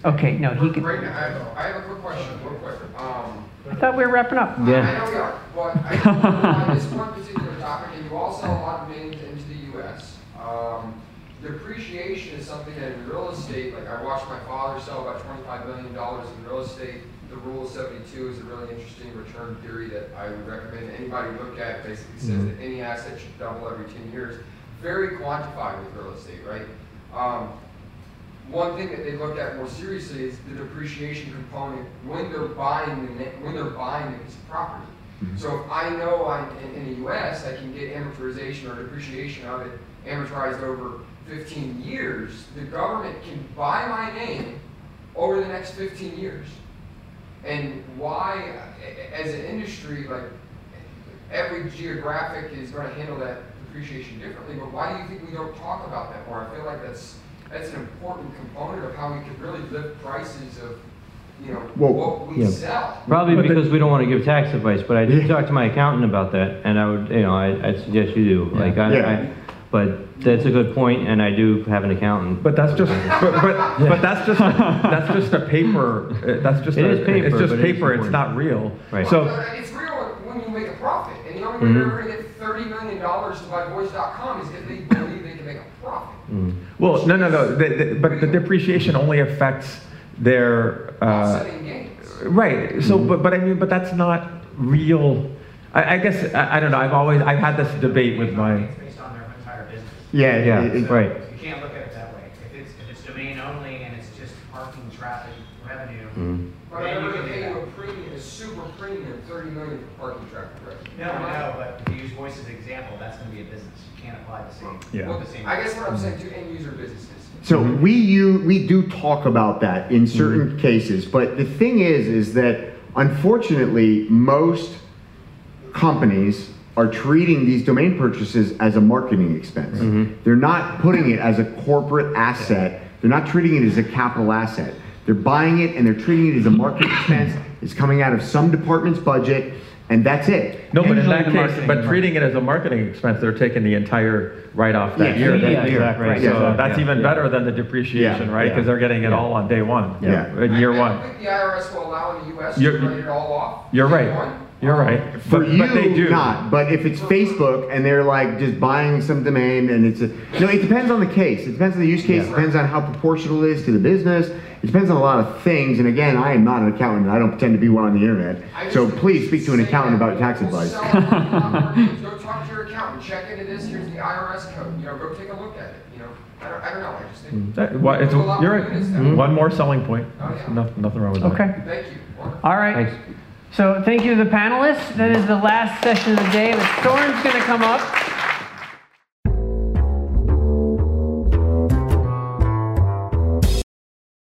S3: Okay, no, he can.
S14: Right now, I have, a- I have a quick question, real quick. Um,
S3: I thought we were wrapping up.
S14: Yeah, I know we are, but I, on this one particular topic, and you all sell a lot of domains into the US. Um, depreciation is something that in real estate, like I watched my father sell about twenty-five million dollars in real estate. The rule of seventy-two is a really interesting return theory that I would recommend anybody look at. Basically says that any asset should double every ten years. Very quantified with real estate, right? Um, one thing that they look at more seriously is the depreciation component when they're buying the when they're buying the piece of property. So if I know I, in, in the U.S. I can get amortization or depreciation of it amortized over 15 years, the government can buy my name over the next 15 years. And why, a- a- as an industry, like every geographic is going to handle that depreciation differently, but why do you think we don't talk about that more? I feel like that's that's an important component of how we can really lift prices of, you know,
S7: Well,
S14: what we
S7: yeah.
S14: sell.
S7: Probably because we don't want to give tax advice, but I did talk to my accountant about that, and I would, you know, I, I'd suggest you do. Like, I,
S4: Yeah.
S7: But that's a good point, and I do have an accountant.
S8: But that's just, but, but, but that's just, that's just a paper, uh, that's just,
S7: It
S8: a-
S7: is paper,
S8: it's just
S7: but it is
S8: paper, it's not real.
S7: Right.
S8: So,
S14: But it's real when you make a profit, and the only way they're gonna get thirty million dollars to buy Voice.com is if they believe they can make a profit.
S8: well, no, no, no, the, the, but the depreciation only affects their, uh,
S14: Offsetting gains.
S8: right, so, but, but I mean, but that's not real. I, I guess, I, I don't know, I've always, I've had this debate with my,
S15: based on their entire business.
S4: Yeah,
S8: Yeah,
S4: it- it-
S8: right.
S15: You can't look at it that way. If it's, if it's domain only and it's just parking traffic revenue,
S14: But
S15: then
S14: I'm
S15: you
S14: never
S15: can do
S14: pay you a premium, a super premium, thirty million for parking traffic revenue.
S15: No, no, but if you use voice as an example, that's gonna be a business. You can't apply the same.
S8: Yeah.
S14: Well,
S15: the same.
S14: I guess what I'm saying mm-hmm. to end user businesses.
S4: So mm-hmm. we you we do talk about that in certain cases, but the thing is, is that unfortunately most companies are treating these domain purchases as a marketing expense. Mm-hmm. They're not putting it as a corporate asset. They're not treating it as a capital asset. They're buying it and they're treating it as a marketing expense. It's coming out of some department's budget, and that's it.
S8: no, but in that case, but treating it as a marketing expense, they're taking the entire write-off that
S4: Yeah,
S8: year.
S4: yeah,
S8: That-
S9: yeah, right,
S8: So
S9: yeah,
S8: that's
S9: yeah,
S8: even
S9: yeah.
S8: better than the depreciation,
S4: Yeah,
S8: right?
S4: yeah.
S8: Because they're getting it all on day one.
S4: Yeah.
S8: In year
S14: I-
S8: one.
S14: I think the IRS will allow in the US to
S8: You're-
S14: write it all off.
S8: You're right.
S14: one.
S8: You're right.
S4: For
S8: But,
S4: you,
S8: but they do.
S4: not. But if it's Facebook and they're like just buying some domain and it's a, no, it depends on the case. It depends on the use case. It depends on how proportional it is to the business. It depends on a lot of things. And again, I am not an accountant. I don't pretend to be one on the internet. So please speak to an accountant
S14: that
S4: about tax
S14: we'll
S4: advice.
S14: sell it on marketplace. Go talk to your accountant, check into this, here's the IRS code, you know, go take a look at it, you know. I don't, I don't know, I just think.
S8: That- well, it's,
S14: a lot
S8: you're
S14: more
S8: right.
S14: units that. Mm-hmm.
S8: One more selling point.
S14: Oh, yeah.
S8: No, nothing wrong with that.
S3: Okay.
S14: Thank you. Wonderful.
S3: All right. So thank you to the panelists. That is the last session of the day. But Soren's going to come up.